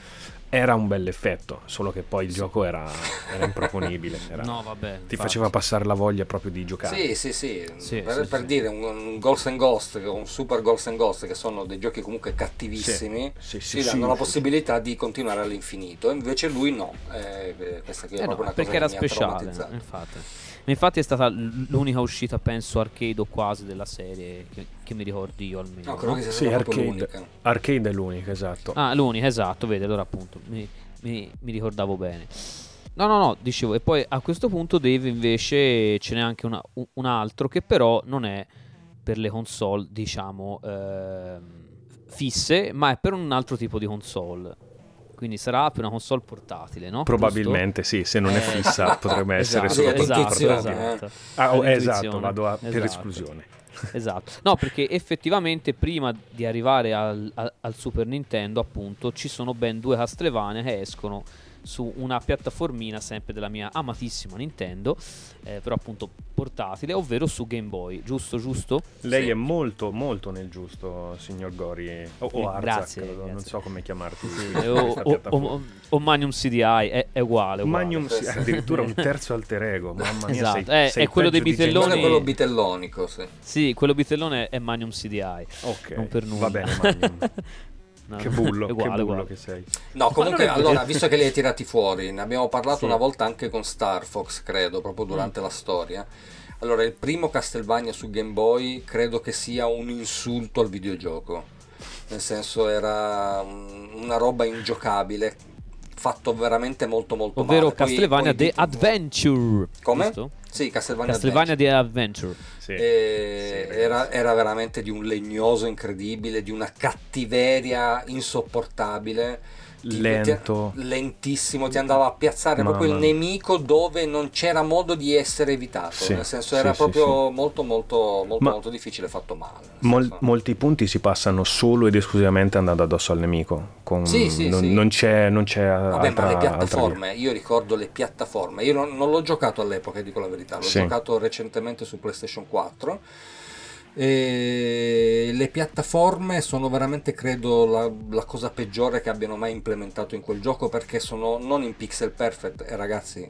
era un bel effetto, solo che poi il gioco era, era improponibile. era- No, vabbè. ti infatti. faceva passare la voglia proprio di giocare. Sì, sì, sì, Sì, per, sì, per sì. dire un, un Ghost and Ghost, un Super Ghost and Ghost, che sono dei giochi comunque cattivissimi, Sì, sì, sì, danno sì. la possibilità di continuare all'infinito, invece lui no, eh, questa qui è Eh no, proprio una perché cosa era che mi ha speciale, infatti. Infatti è stata l'unica uscita, penso, arcade o quasi della serie che, che mi ricordi io almeno. No, credo no? che sia Sì, arcade, l'unica. arcade è l'unica, esatto. Ah, l'unica, esatto, vedi, allora appunto mi, mi- mi ricordavo bene. No, no, no, dicevo, e poi a questo punto Dave invece ce n'è anche una- un altro che però non è per le console, diciamo, ehm, fisse, ma è per un altro tipo di console. Quindi sarà per una console portatile, no? Probabilmente sì, se non è Eh. fissa potrebbe essere Esatto, soltanto esatto, portatile. esatto. Ah, oh, esatto, vado a- per Esatto. esclusione. Esatto, no perché effettivamente prima di arrivare al, al- al Super Nintendo appunto ci sono ben due Castlevania che escono su una piattaformina sempre della mia amatissima Nintendo, eh, però appunto portatile, ovvero su Game Boy, giusto giusto? Lei Sì. è molto, molto nel giusto, signor Gori. O, o Eh, Arzak, grazie, non grazie. so come chiamarti. Sì, o, o- o- o Magnum CDI è, è uguale. uguale. Magnum, sì, Sì. addirittura un terzo alter ego. Mamma mia, Esatto, sei, è- sei è quello dei di James Quello bitelloni- è quello bitellonico, sì. Sì, quello bitellone è Magnum CDI. Ok, non per nulla. va bene Magnum. No, che bullo, è uguale, che bullo uguale. che sei. No, comunque, allora, visto che li hai tirati fuori, ne abbiamo parlato Sì. una volta anche con Star Fox, credo, proprio durante la storia. Allora, il primo Castlevania su Game Boy credo che sia un insulto al videogioco. Nel senso, era mm, una roba ingiocabile, fatto veramente molto molto Ovvero male. Poi- Castlevania poi The Adventure. Come? giusto? Sì, Castlevania, Castlevania The Adventure. Sì. E Sì, era, era veramente di un legnoso incredibile, di una cattiveria insopportabile. Lento. ti- lentissimo, ti andava a piazzare proprio il Mamma. nemico dove non c'era modo di essere evitato. Sì, nel senso, sì, era sì, proprio molto, molto, molto, Ma- molto difficile fatto male. Mol- molti punti si passano solo ed esclusivamente andando addosso al nemico. Con- Sì, sì, non, sì. non c'è, non c'è Vabbè, altra, ma le piattaforme, io ricordo le piattaforme, io non, non l'ho giocato all'epoca, dico la verità, l'ho Sì. giocato recentemente su PlayStation 4 e le piattaforme sono veramente, credo, la, la cosa peggiore che abbiano mai implementato in quel gioco perché sono non in pixel perfect e ragazzi,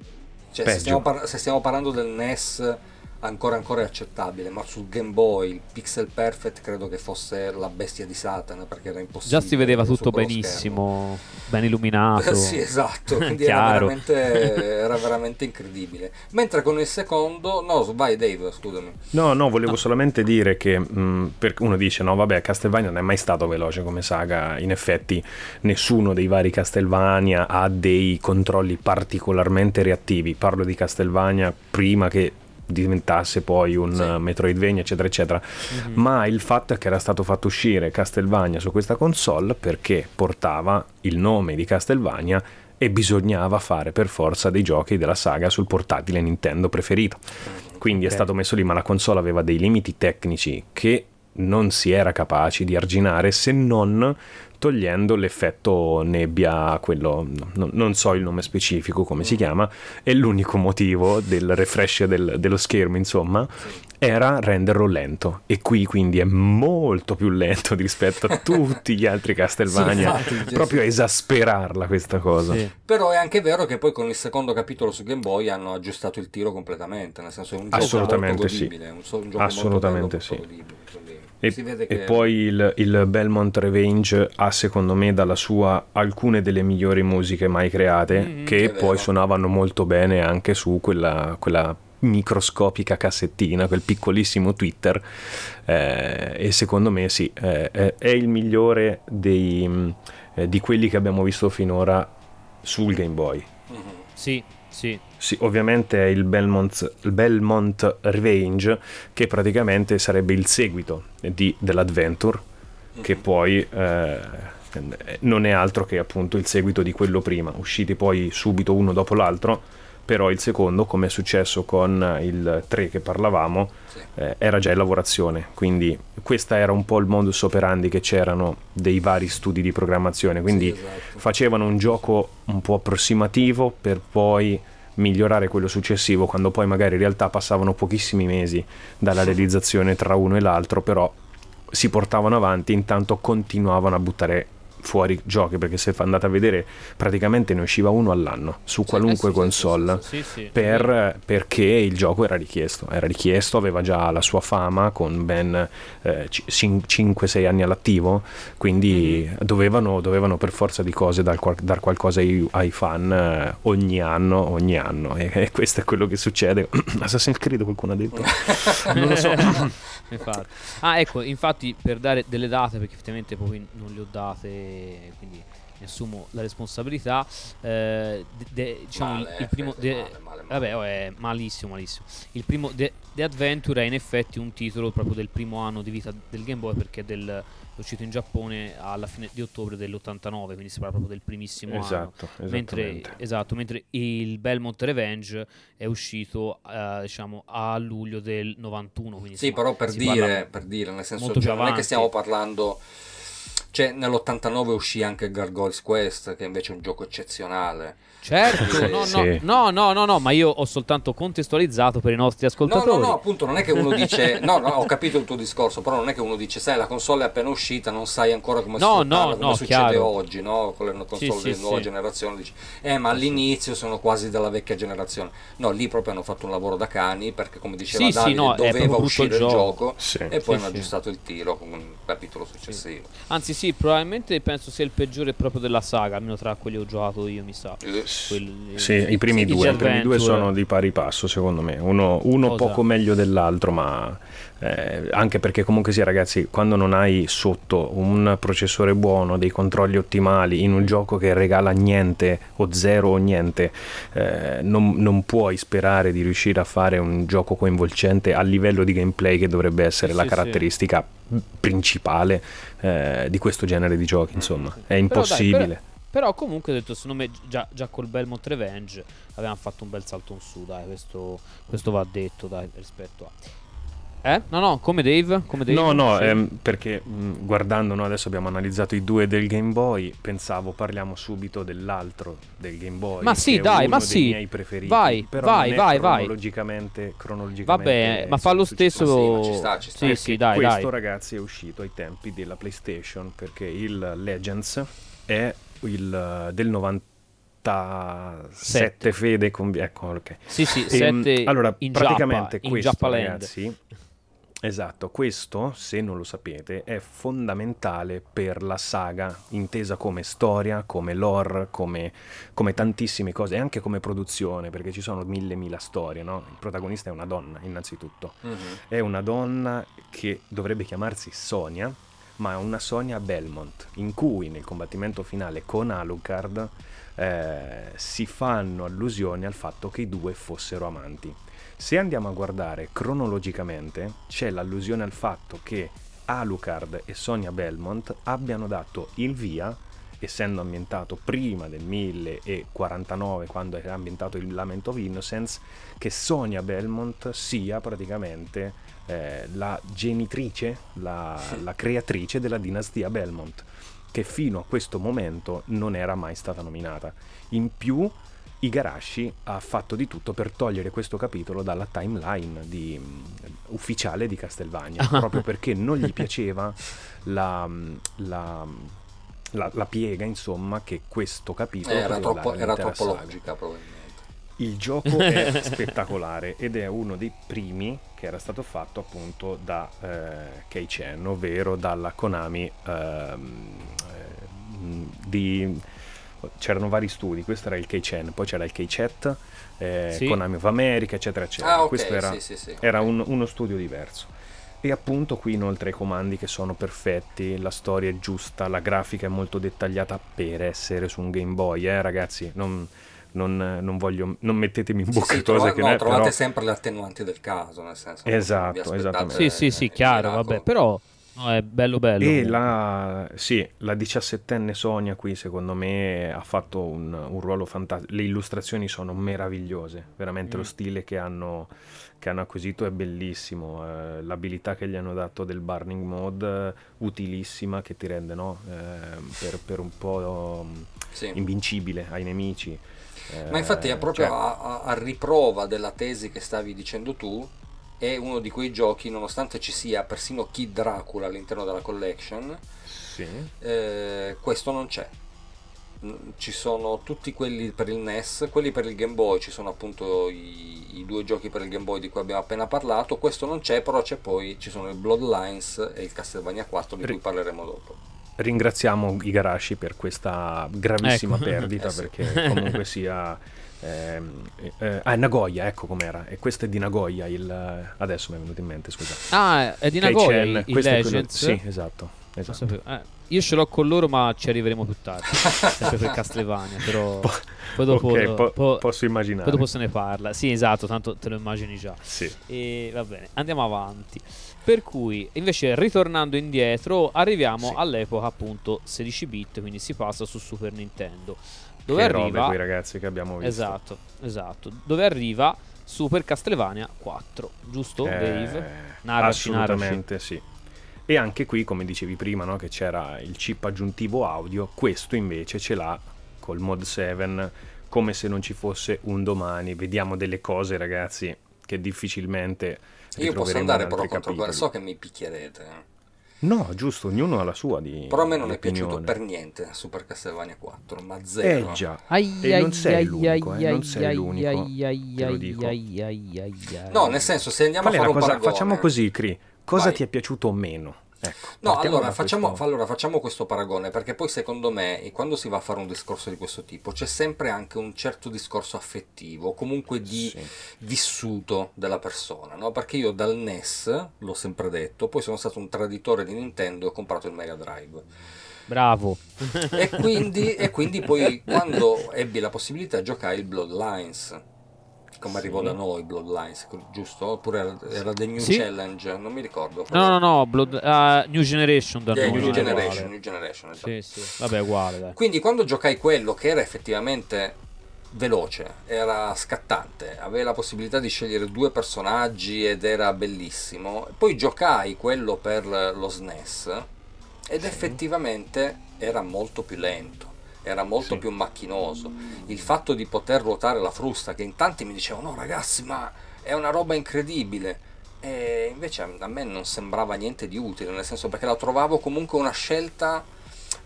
cioè, se, stiamo par- se stiamo parlando del NES ancora ancora è accettabile, ma sul Game Boy il pixel perfect credo che fosse la bestia di Satana perché era impossibile. Già si vedeva tutto benissimo, ben illuminato. sì, esatto, quindi era Chiaro. veramente, era veramente incredibile. Mentre con il secondo, no, vai Dave, scusami. No, no, volevo solamente dire che mh, per- uno dice: no, vabbè, Castlevania non è mai stato veloce come saga. In effetti, nessuno dei vari Castlevania ha dei controlli particolarmente reattivi. Parlo di Castlevania prima che diventasse poi un Sì. uh, Metroidvania, eccetera, eccetera. Mhm. Ma il fatto è che era stato fatto uscire Castlevania su questa console perché portava il nome di Castlevania e bisognava fare per forza dei giochi della saga sul portatile Nintendo preferito. Quindi Ok. è stato messo lì, ma la console aveva dei limiti tecnici che non si era capaci di arginare se non togliendo l'effetto nebbia, quello no- non so il nome specifico come si chiama, e l'unico motivo del refresh del- dello schermo, insomma, era renderlo lento. E qui quindi è molto più lento rispetto a tutti gli altri Castlevania. Sì, infatti, Proprio a esasperarla questa cosa. Sì. Però è anche vero che poi con il secondo capitolo su Game Boy hanno aggiustato il tiro completamente, nel senso è un gioco Assolutamente molto sì. godibile, è un, so- un gioco Assolutamente molto bello, sì. molto godibile, quindi E, si vede e che poi il, il Belmont Revenge ha secondo me dalla sua alcune delle migliori musiche mai create Mm, che poi vero. suonavano molto bene anche su quella, quella microscopica cassettina, quel piccolissimo Twitter eh, e secondo me sì, eh, è, è il migliore dei, mh, eh, di quelli che abbiamo visto finora sul Game Boy. Mhm. Sì, sì. Sì, ovviamente è il Belmont, il Belmont Revenge che praticamente sarebbe il seguito di, dell'Adventure che poi eh, non è altro che appunto il seguito di quello prima, usciti poi subito uno dopo l'altro, però il secondo, come è successo con il 3 che parlavamo, Sì. eh, era già in lavorazione, quindi questo era un po' il modus operandi che c'erano dei vari studi di programmazione, quindi Sì, esatto. facevano un gioco un po' approssimativo per poi migliorare quello successivo quando poi magari in realtà passavano pochissimi mesi dalla realizzazione tra uno e l'altro però si portavano avanti intanto continuavano a buttare fuori giochi perché se andate a vedere praticamente ne usciva uno all'anno su qualunque eh sì, console sì, per- perché il gioco era richiesto, era richiesto, aveva già la sua fama con ben 5-6 anni all'attivo, quindi Mm-hmm. dovevano, dovevano per forza di cose dar, dar qualcosa ai, ai fan eh, ogni anno, ogni anno e, e questo è quello che succede. Assassin's Creed qualcuno ha detto? non lo so. Infatti. Ah, ecco, infatti per dare delle date, perché effettivamente poi non le ho date, quindi ne assumo la responsabilità. eh, de- de- diciamo il- Male, il, primo. De- male, male, male. Vabbè, oh, è malissimo, malissimo. Il primo The, The Adventure è in effetti un titolo proprio del primo anno di vita del Game Boy perché è, del- è uscito in Giappone alla fine di ottobre dell'89, quindi si parla proprio del primissimo anno. esatto, Mentre, esattamente. esatto, mentre il Belmont Revenge è uscito eh, diciamo a luglio del 91. Quindi Sì, insomma, però per dire, parla- per dire, nel senso, molto cioè, non è che stiamo parlando... Cioè, nell'89 uscì anche Gargoyles Quest, che invece è un gioco eccezionale. Certo, Sì, no, no, sì. no, no, no, no, ma io ho soltanto contestualizzato per i nostri No, ascoltatori. no, no, appunto, non è che uno dice... No, no, ho capito il tuo discorso, però non è che uno dice, sai, la console è appena uscita, non sai ancora come No, sfruttarla, no, come no, succede chiaro. oggi, no? Con le console Sì, sì, di nuova sì. generazione, dici, eh, ma all'inizio sono quasi della vecchia generazione. No, lì proprio hanno fatto un lavoro da cani, perché come diceva Sì, sì, Davide, no, doveva uscire il il gioco. gioco, Sì. e poi Sì, hanno sì. aggiustato il tiro un capitolo successivo. Anzi, sì, probabilmente penso sia il peggiore proprio della saga, almeno tra quelli che ho giocato io, mi sa. Eh, Quelli- Sì, i primi sì, due, i primi due sono di pari passo secondo me, uno, uno poco meglio dell'altro, ma eh, anche perché comunque sia ragazzi, quando non hai sotto un processore buono, dei controlli ottimali in un gioco che regala niente o zero o niente, eh, non, non puoi sperare di riuscire a fare un gioco coinvolgente a livello di gameplay che dovrebbe essere Sì, la sì, caratteristica principale eh, di questo genere di giochi, insomma, è Però dai, impossibile. però- Però comunque ho detto, secondo me già, già col Belmont Revenge avevamo fatto un bel salto in su, dai, questo, questo va detto, dai, rispetto a... Eh? No, no, come Dave? Come Dave? No, no, Sì. ehm, perché mh, guardando, no, adesso abbiamo analizzato i due del Game Boy, pensavo parliamo subito dell'altro del Game Boy. Ma sì, che è dai, uno ma dei sì. miei preferiti. Vai, però vai, non è vai, vai. cronologicamente, cronologicamente Vabbè, ma fa lo stesso... Ma sì, ma ci sta, ci sta. Sì, sì, dai, questo dai. ragazzi è uscito ai tempi della PlayStation perché il Legends è il eh, del 97 Sette. fede con ecco ok Sì, sì, Ehm, sette allora, in praticamente Giappa, in questo, Giappaland. ragazzi, esatto, questo, se non lo sapete, è fondamentale per la saga, intesa come storia, come lore, come, come tantissime cose, e anche come produzione, perché ci sono mille mila storie, no? Il protagonista è una donna, innanzitutto. Mhm. È una donna che dovrebbe chiamarsi Sonia, ma è una Sonia Belmont, in cui nel combattimento finale con Alucard eh, si fanno allusioni al fatto che i due fossero amanti. Se andiamo a guardare cronologicamente, c'è l'allusione al fatto che Alucard e Sonia Belmont abbiano dato il via, essendo ambientato prima del 1049, quando era ambientato il Lament of Innocence, che Sonia Belmont sia praticamente eh, la genitrice, la, la creatrice della dinastia Belmont, che fino a questo momento non era mai stata nominata. In più, Igarashi ha fatto di tutto per togliere questo capitolo dalla timeline di- ufficiale di Castlevania, proprio perché non gli piaceva la, la- la- la piega, insomma, che questo capitolo Eh, era, troppo, era troppo saga. logica, probabilmente. Il gioco è spettacolare ed è uno dei primi che era stato fatto appunto da eh, Kei-Chen, ovvero dalla Konami ehm, eh, di... C'erano vari studi, questo era il Kei-Chen, poi c'era il Kei-Chat, eh, Sì. Konami of America, eccetera, eccetera. Ah, ok, questo era, sì, sì, sì. era un- uno studio diverso. E appunto qui inoltre i comandi che sono perfetti, la storia è giusta, la grafica è molto dettagliata per essere su un Game Boy, eh ragazzi, non, non- non voglio, non mettetemi in Sì, bocca sì, cose trova- che no, ne trovate però- sempre le attenuanti del caso, nel senso Esatto, non esattamente. Sì, sì, sì, chiaro, vabbè, però No, è bello bello. E la, sì, la diciassettenne Sonia qui secondo me ha fatto un, un ruolo fantastico. Le illustrazioni sono meravigliose, veramente Mm. lo stile che hanno, che hanno acquisito è bellissimo. eh, l'abilità che gli hanno dato del Burning Mode, utilissima, che ti rende no? Eh, per, per un po' Sì. invincibile ai nemici. Ma infatti è Eh, proprio cioè, a- a riprova della tesi che stavi dicendo tu, è uno di quei giochi, nonostante ci sia persino Kid Dracula all'interno della collection, sì. eh, questo non c'è. Ci sono tutti quelli per il NES, quelli per il Game Boy, ci sono appunto i, i due giochi per il Game Boy di cui abbiamo appena parlato, questo non c'è, però c'è poi, ci sono il Bloodlines e il Castlevania 4 di Ri- cui parleremo dopo. Ringraziamo Igarashi per questa gravissima Ecco. perdita Eh sì. perché comunque sia... ehm, eh, ah, è Nagoya, ecco com'era. E questo è di Nagoya, il... adesso mi è venuto in mente, scusa. Ah, è di Nagoya, Kei-Chen, i, i questo è quello-. Sì, esatto. Esatto. Eh, io ce l'ho con loro, ma ci arriveremo più tardi. sempre per Castlevania, però Po- poi dopo, ok, po- po- posso immaginare. poi dopo se ne parla. Sì, esatto, tanto te lo immagini già. Sì. E va bene, andiamo avanti. Per cui, invece, ritornando indietro, arriviamo Sì. all'epoca appunto 16 bit, quindi si passa su Super Nintendo. Dove Che robe arriva quei ragazzi che abbiamo visto. Esatto, esatto. Dove arriva Super Castlevania 4, giusto? Eh, Dave? Narraci, assolutamente sì. E anche qui, come dicevi prima, no, che c'era il chip aggiuntivo audio, questo invece ce l'ha col Mod 7 come se non ci fosse un domani. Vediamo delle cose, ragazzi, che difficilmente Io posso andare però altri contro quello, capitoli. so che mi picchierete. Eh. No, giusto, ognuno ha la sua di Però a me non è piaciuto opinione. per niente Super Castlevania 4, ma zero. Eh già. Ai, E ai, non sei ai, l'unico, ai, eh, non sei ai, l'unico, ai, te lo dico. ai, ai, ai, ai. No, nel senso, se andiamo Qual a fare un cosa? paragone... Facciamo così, Cri. Cosa Vai. ti è piaciuto meno? Ecco, No, allora facciamo, questo. allora facciamo questo paragone perché poi secondo me quando si va a fare un discorso di questo tipo c'è sempre anche un certo discorso affettivo, comunque di Sì. vissuto della persona, no? Perché io dal NES, l'ho sempre detto, poi sono stato un traditore di Nintendo e ho comprato il Mega Drive. Bravo. E quindi, e quindi poi quando ebbi la possibilità giocai il Bloodlines. Come arrivò Sì. da noi Bloodlines, giusto? Oppure era, The New Sì. Challenge, non mi ricordo. No, no, no, Blood- ah, New Generation da Yeah, noi, New Generation. New Generation, esatto. Sì, sì. Vabbè, uguale, dai. Quindi quando giocai quello che era effettivamente veloce, era scattante, aveva la possibilità di scegliere due personaggi ed era bellissimo, poi giocai quello per lo SNES ed effettivamente era molto più lento, era molto Sì. più macchinoso. Il fatto di poter ruotare la frusta, che in tanti mi dicevano no ragazzi ma è una roba incredibile. E invece a me non sembrava niente di utile, nel senso perché la trovavo comunque una scelta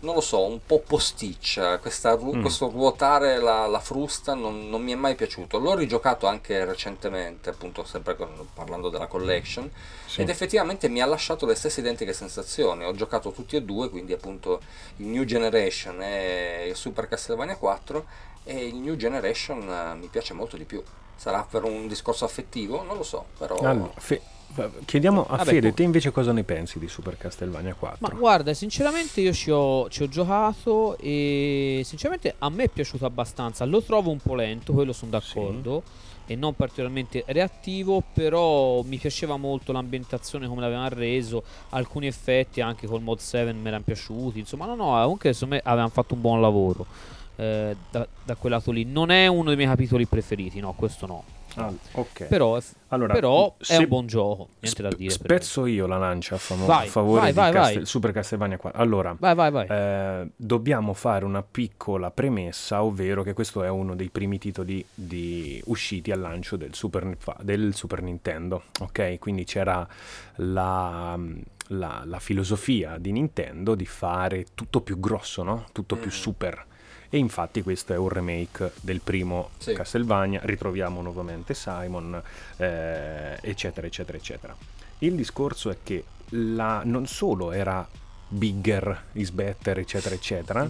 non lo so, un po' posticcia. Questa Mm. Questo ruotare la, la frusta non, non mi è mai piaciuto. L'ho rigiocato anche recentemente, appunto, sempre con- parlando della collection. Sì. Ed effettivamente mi ha lasciato le stesse identiche sensazioni. Ho giocato tutti e due, quindi appunto il New Generation e il Super Castlevania 4. E il New Generation eh, mi piace molto di più. Sarà per un discorso affettivo? Non lo so, però. Allora, Fe- chiediamo a Vabbè, Fede, te invece cosa ne pensi di Super Castlevania 4? Ma guarda, sinceramente io ci ho, ci ho giocato e sinceramente a me è piaciuto abbastanza. Lo trovo un po' lento, quello sono d'accordo. E non particolarmente reattivo, però mi piaceva molto l'ambientazione come l'avevano reso, alcuni effetti anche col mod 7 mi erano piaciuti, insomma no no, comunque secondo me avevano fatto un buon lavoro eh, da, da quel lato lì. Non è uno dei miei capitoli preferiti, no, questo no. Ah, ok. Però, è- Allora, però è se- un buon gioco, niente da sp- dire. per me. spezzo io la lancia a, famo- Vai, a favore vai, di vai, Castel- vai. Super Castlevania 4. Allora, Vai, vai, vai. eh, dobbiamo fare una piccola premessa, ovvero che questo è uno dei primi titoli di- usciti al lancio del Super, del Super Nintendo, ok? Quindi c'era la, la- la filosofia di Nintendo di fare tutto più grosso, no? Tutto più Mhm. super. E infatti questo è un remake del primo Sì. Castlevania, ritroviamo nuovamente Simon, eh, eccetera, eccetera, eccetera. Il discorso è che la- non solo era bigger is better, eccetera, eccetera,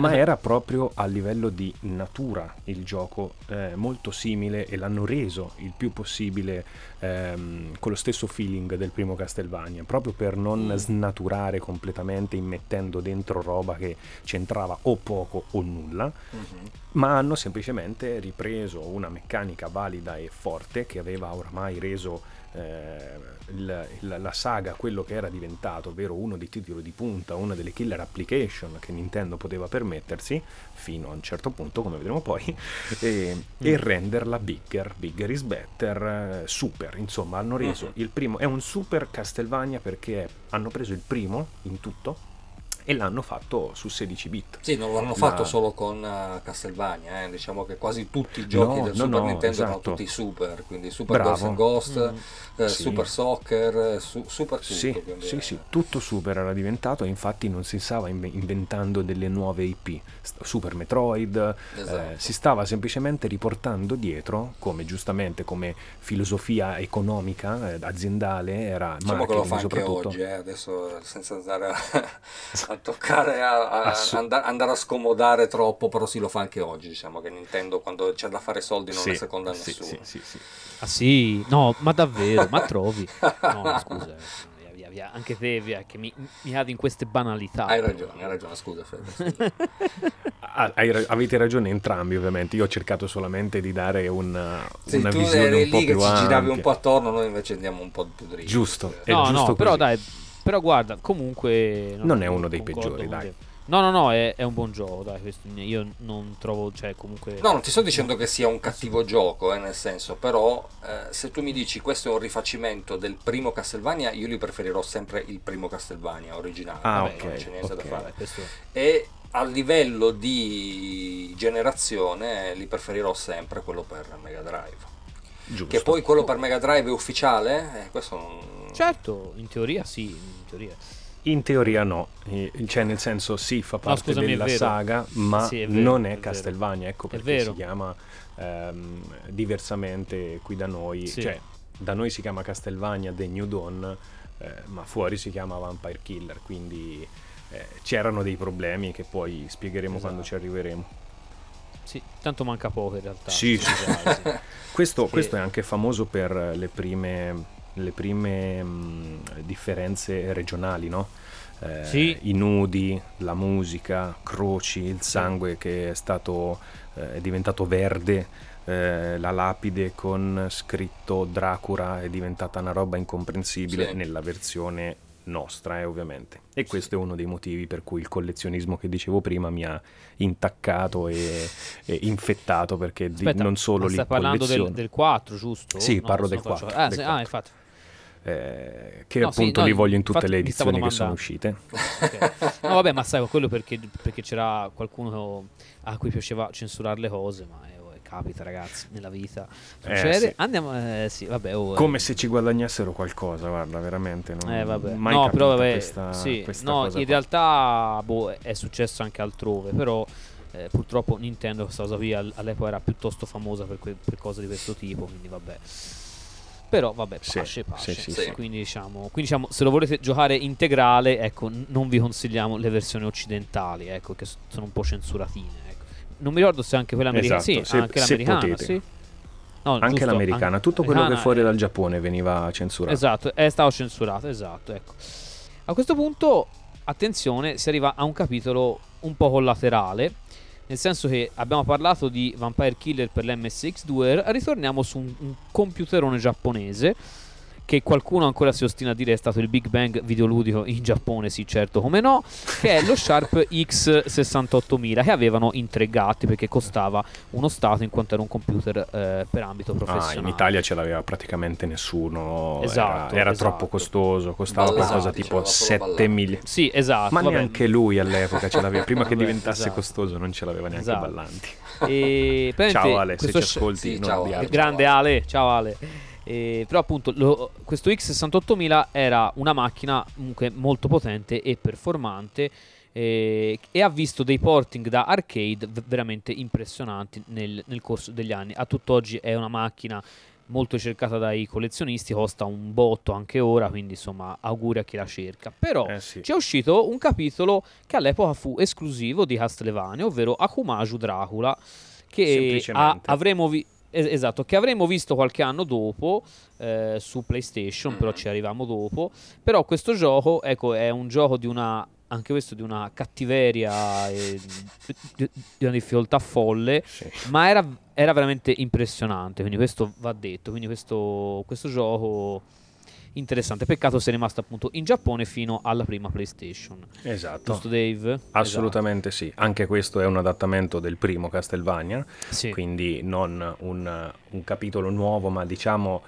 ma era proprio a livello di natura il gioco eh, molto simile e l'hanno reso il più possibile ehm, con lo stesso feeling del primo Castlevania, proprio per non Mm. snaturare completamente immettendo dentro roba che c'entrava o poco o nulla Mhm. ma hanno semplicemente ripreso una meccanica valida e forte che aveva oramai reso eh, il, la saga, quello che era diventato, ovvero uno dei titoli di punta, una delle killer application che Nintendo poteva permettersi, fino a un certo punto, come vedremo poi, e, mm. e renderla bigger, bigger is better, eh, super, insomma, hanno reso mm-hmm. il primo, è un super Castlevania perché hanno preso il primo in tutto, e l'hanno fatto su 16 bit. Sì, non l'hanno fatto solo con uh, Castlevania, eh. diciamo che quasi tutti i giochi no, del no, Super no, Nintendo esatto. erano tutti super, quindi Super Bravo. Ghost Ghost, mm. eh, sì. Super Soccer, eh, su, Super tutto. Sì, sì, sì, tutto super era diventato e infatti non si stava inventando delle nuove IP, Super Metroid, eh, esatto. eh, si stava semplicemente riportando dietro, come giustamente come filosofia economica, eh, aziendale, era diciamo che lo fa anche oggi, adesso senza andare a toccare a, a Assu- and- andare a scomodare troppo, però si lo fa anche oggi. Diciamo che Nintendo quando c'è da fare soldi non sì, è seconda a sì, nessuno. Sì, sì, Ah sì, no, ma davvero, ma trovi? No, scusa. Via, via, via. Anche te, via, che mi, mi cadi in queste banalità. Hai ragione, hai ragione, scusa Fede. ah, avete ragione entrambi, ovviamente. Io ho cercato solamente di dare una, sì, una tu visione un po' lì che più ci giravi ampia. un po' attorno, noi invece andiamo un po' più dritto. Giusto, è no, giusto no, però dai, però guarda, comunque... Non, non è uno dei peggiori, dai. No, no, no, è, è, un buon gioco, dai, questo, io non trovo, cioè comunque... No, non ti sto dicendo che sia un cattivo gioco, eh, nel senso, però eh, se tu mi dici questo è un rifacimento del primo Castlevania, io li preferirò sempre il primo Castlevania originale, ah, Vabbè, okay, non c'è niente okay. da fare. Vabbè, questo... E a livello di generazione li preferirò sempre quello per Mega Drive. Giusto. Che poi quello per Mega Drive è ufficiale? Eh, questo non... Certo, in teoria sì, teoria. In teoria no, cioè nel senso sì fa parte no, scusami, della saga, ma sì, è vero, non è, è Castelvania, ecco perché si chiama ehm, diversamente qui da noi, Sì. cioè da noi si chiama Castelvania The New Dawn, eh, ma fuori si chiama Vampire Killer, quindi eh, c'erano dei problemi che poi spiegheremo quando Esatto. ci arriveremo. Sì, tanto manca poco in realtà. Sì, Sì, sì. sì. Questo, Sì. questo è anche famoso per le prime, le prime mh, differenze regionali, no? Eh, Sì. I nudi, la musica, croci, il sangue che è stato eh, è diventato verde, eh, la lapide con scritto Dracula è diventata una roba incomprensibile Sì. nella versione nostra, eh, ovviamente. E questo è uno dei motivi per cui il collezionismo che dicevo prima mi ha intaccato e, e infettato perché di- Aspetta, non solo ma li stai parlando del, del 4, giusto? Sì, parlo del se non faccio- 4, Ah, del sì, 4. ah, infatti. Eh, che No, sì, appunto no, li voglio in tutte le edizioni che sono uscite. Ok. No, vabbè, ma sai, quello perché, perché c'era qualcuno a cui piaceva censurare le cose, ma eh, oh, capita, ragazzi, nella vita. Eh, Succede. sì. Andiamo, eh, sì, vabbè. oh, eh. Come se ci guadagnassero qualcosa, guarda, veramente. Non, Eh, vabbè. mai no, però vabbè, questa, sì, questa no, in qua. realtà boh, è successo anche altrove, però eh, purtroppo Nintendo questa cosa qui all- all'epoca era piuttosto famosa per, que- per cose di questo tipo, quindi vabbè. Però vabbè, pasce, pasce. sì, sì. Quindi, diciamo, quindi diciamo, se lo volete giocare integrale, ecco, non vi consigliamo le versioni occidentali, ecco, che sono un po' censuratine. Ecco. Non mi ricordo se anche quella americana. Esatto, sì, se- anche se l'americana, sì. No, Anche giusto, l'americana, an- tutto quello che americana fuori è- dal Giappone veniva censurato. Esatto, è stato censurato, esatto, ecco. A questo punto, attenzione, si arriva a un capitolo un po' collaterale, nel senso che abbiamo parlato di Vampire Killer per l'MSX2, ritorniamo su un, un computerone giapponese che qualcuno ancora si ostina a dire è stato il Big Bang videoludico in Giappone, sì certo come no, che è lo Sharp X68000 che avevano in tre gatti perché costava uno stato in quanto era un computer eh, per ambito Ah, professionale. in Italia ce l'aveva praticamente nessuno, Esatto, era, era esatto. troppo costoso, costava Ballato, qualcosa diceva, tipo solo 7 ballato. milioni. Sì, esatto. Ma vabbè. neanche lui all'epoca ce l'aveva, prima che Vabbè, diventasse esatto. costoso non ce l'aveva neanche Esatto. Ballanti. E, Ciao Ale, se ci ascolti sì, ciao. Grande Ale, ciao Ale. Eh, però appunto lo- questo X68000 era una macchina comunque molto potente e performante eh, e ha visto dei porting da arcade veramente impressionanti nel, nel corso degli anni. A tutt'oggi è una macchina molto cercata dai collezionisti, costa un botto anche ora, quindi insomma auguri a chi la cerca. Però Eh sì. c'è uscito un capitolo che all'epoca fu esclusivo di Castlevania, ovvero Akumaju Dracula, che a- avremo vi- es- esatto, che avremmo visto qualche anno dopo eh, su PlayStation, però ci arriviamo dopo. Però questo gioco, ecco, è un gioco di una anche questo di una cattiveria e di, di una difficoltà folle, Sì. ma era, era veramente impressionante, quindi questo va detto, quindi questo, questo gioco interessante, peccato sia rimasto appunto in Giappone fino alla prima PlayStation. Esatto. Giusto Dave? Assolutamente sì, anche questo è un adattamento del primo Castlevania, Esatto. Sì. quindi non un, un capitolo nuovo, ma diciamo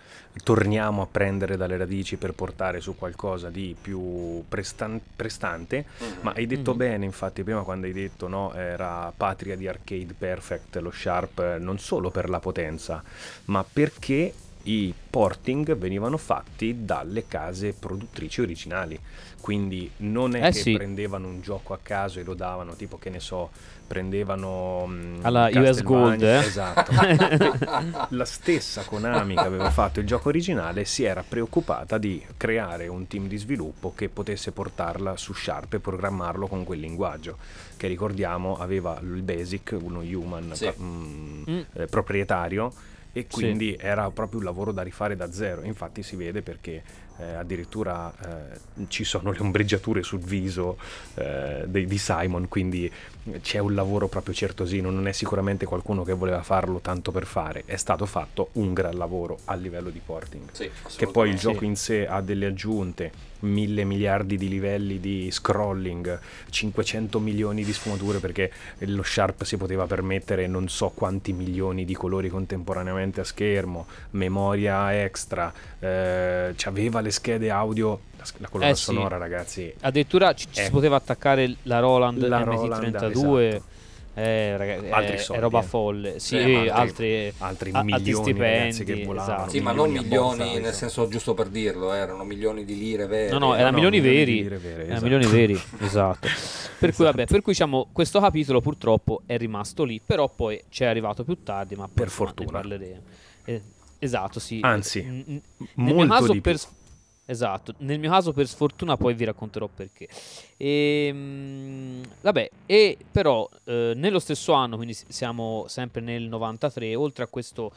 torniamo a prendere dalle radici per portare su qualcosa di più prestan- prestante. Mhm. Ma hai detto Mhm. bene, infatti, prima quando hai detto no, era patria di arcade perfect, lo Sharp, eh, non solo per la potenza, ma perché i porting venivano fatti dalle case produttrici originali. Quindi non è Eh che sì. prendevano un gioco a caso e lo davano, tipo che ne so, prendevano mm, Alla US Gold, eh? Esatto. la stessa Konami che aveva fatto il gioco originale si era preoccupata di creare un team di sviluppo che potesse portarla su Sharp e programmarlo con quel linguaggio che ricordiamo aveva il Basic, uno human Sì. pa- mm, Mm. eh, proprietario e Sì. quindi era proprio un lavoro da rifare da zero. Infatti si vede perché eh, addirittura eh, ci sono le ombreggiature sul viso eh, dei- di Simon, quindi c'è un lavoro proprio certosino, non è sicuramente qualcuno che voleva farlo tanto per fare, è stato fatto un gran lavoro a livello di porting. Sì, Che poi il gioco in sé ha delle aggiunte, mille miliardi di livelli di scrolling, 500 milioni di sfumature perché lo Sharp si poteva permettere non so quanti milioni di colori contemporaneamente a schermo, memoria extra, eh, aveva le schede audio, la, la colonna Eh sì. sonora ragazzi, Addirittura ci, ci Eh. si poteva attaccare la Roland La MT32. Roland, Eh, ragazzi, Altri è, soldi, è roba eh. folle. Sì, Sì, altri, altri a- milioni stipendi, ragazzi che volavano. esatto. Sì, ma non milioni abbonzati. nel senso giusto per dirlo, eh, erano milioni di lire vere. No, no, No, erano no, milioni milioni veri. lire vere, erano esatto. milioni veri, esatto. Per cui, vabbè, per cui diciamo, questo capitolo purtroppo è rimasto lì, però poi ci è arrivato più tardi, ma Per fortuna. Ne parleremo. Eh, esatto, sì. Anzi, nel mio molto caso di per Esatto, nel mio caso per sfortuna poi vi racconterò perché. Ehm, vabbè, e però eh, nello stesso anno, quindi siamo sempre nel 93, oltre a questo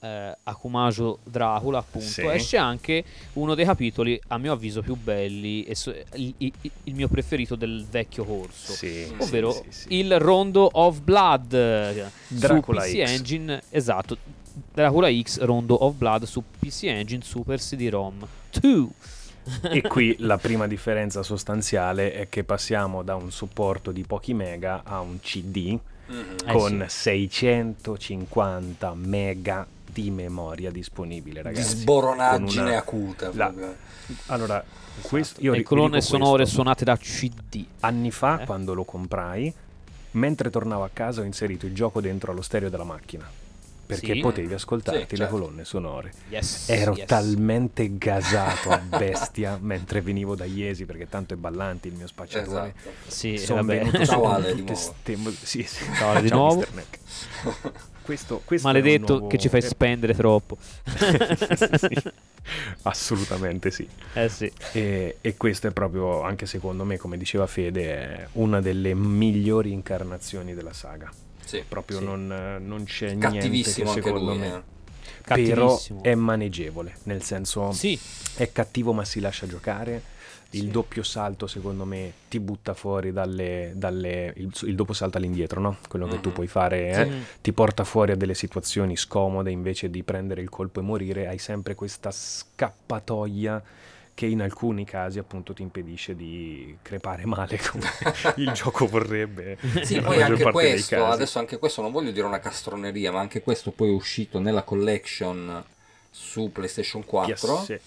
eh, Akumajo Dracula, appunto, Sì. esce anche uno dei capitoli, a mio avviso, più belli, e so- il, il- il mio preferito del vecchio corso. Sì, Ovvero sì. il Rondo of Blood eh, Dracula su PC X. Engine, esatto. Dracula X Rondo of Blood su PC Engine Super CD-ROM 2. E qui la prima differenza sostanziale è che passiamo da un supporto di pochi mega a un CD Mhm. Eh con 650 mega di memoria disponibile, Di ragazzi. sboronaggine Con una- acuta. la-. Allora, questo, io Le colonne sonore questo. suonate da CD. Anni fa, Eh? quando lo comprai, mentre tornavo a casa ho inserito il gioco dentro allo stereo della macchina. Perché Sì? potevi ascoltarti Sì, le certo. colonne sonore. Yes. Ero yes. talmente gasato a bestia mentre venivo da Iesi, perché tanto è ballante il mio spacciatore. Esatto. Sì, Sono vabbè. venuto su tutte ste sì, sì. Ciao, di nuovo. Questo, questo Maledetto nuovo- che ci fai spendere troppo. sì, assolutamente sì. eh sì. E, e questo è proprio, anche secondo me, come diceva Fede, una delle migliori incarnazioni della saga. Sì. Proprio Sì. non, non c'è niente che Cattivissimo secondo lui. me... eh. Però Cattivissimo. è maneggevole, nel senso Sì, è cattivo ma si lascia giocare. Il Sì. doppio salto, secondo me, ti butta fuori dalle. dalle- il, il doppio salto all'indietro, no? Quello che tu Mhm. puoi fare eh, Mm. ti porta fuori a delle situazioni scomode invece di prendere il colpo e morire. Hai sempre questa scappatoia che in alcuni casi, appunto, ti impedisce di crepare male come il gioco vorrebbe. Sì, poi anche questo, adesso anche questo non voglio dire una castroneria, ma anche questo poi è uscito nella collection su PlayStation 4 Yes, sì.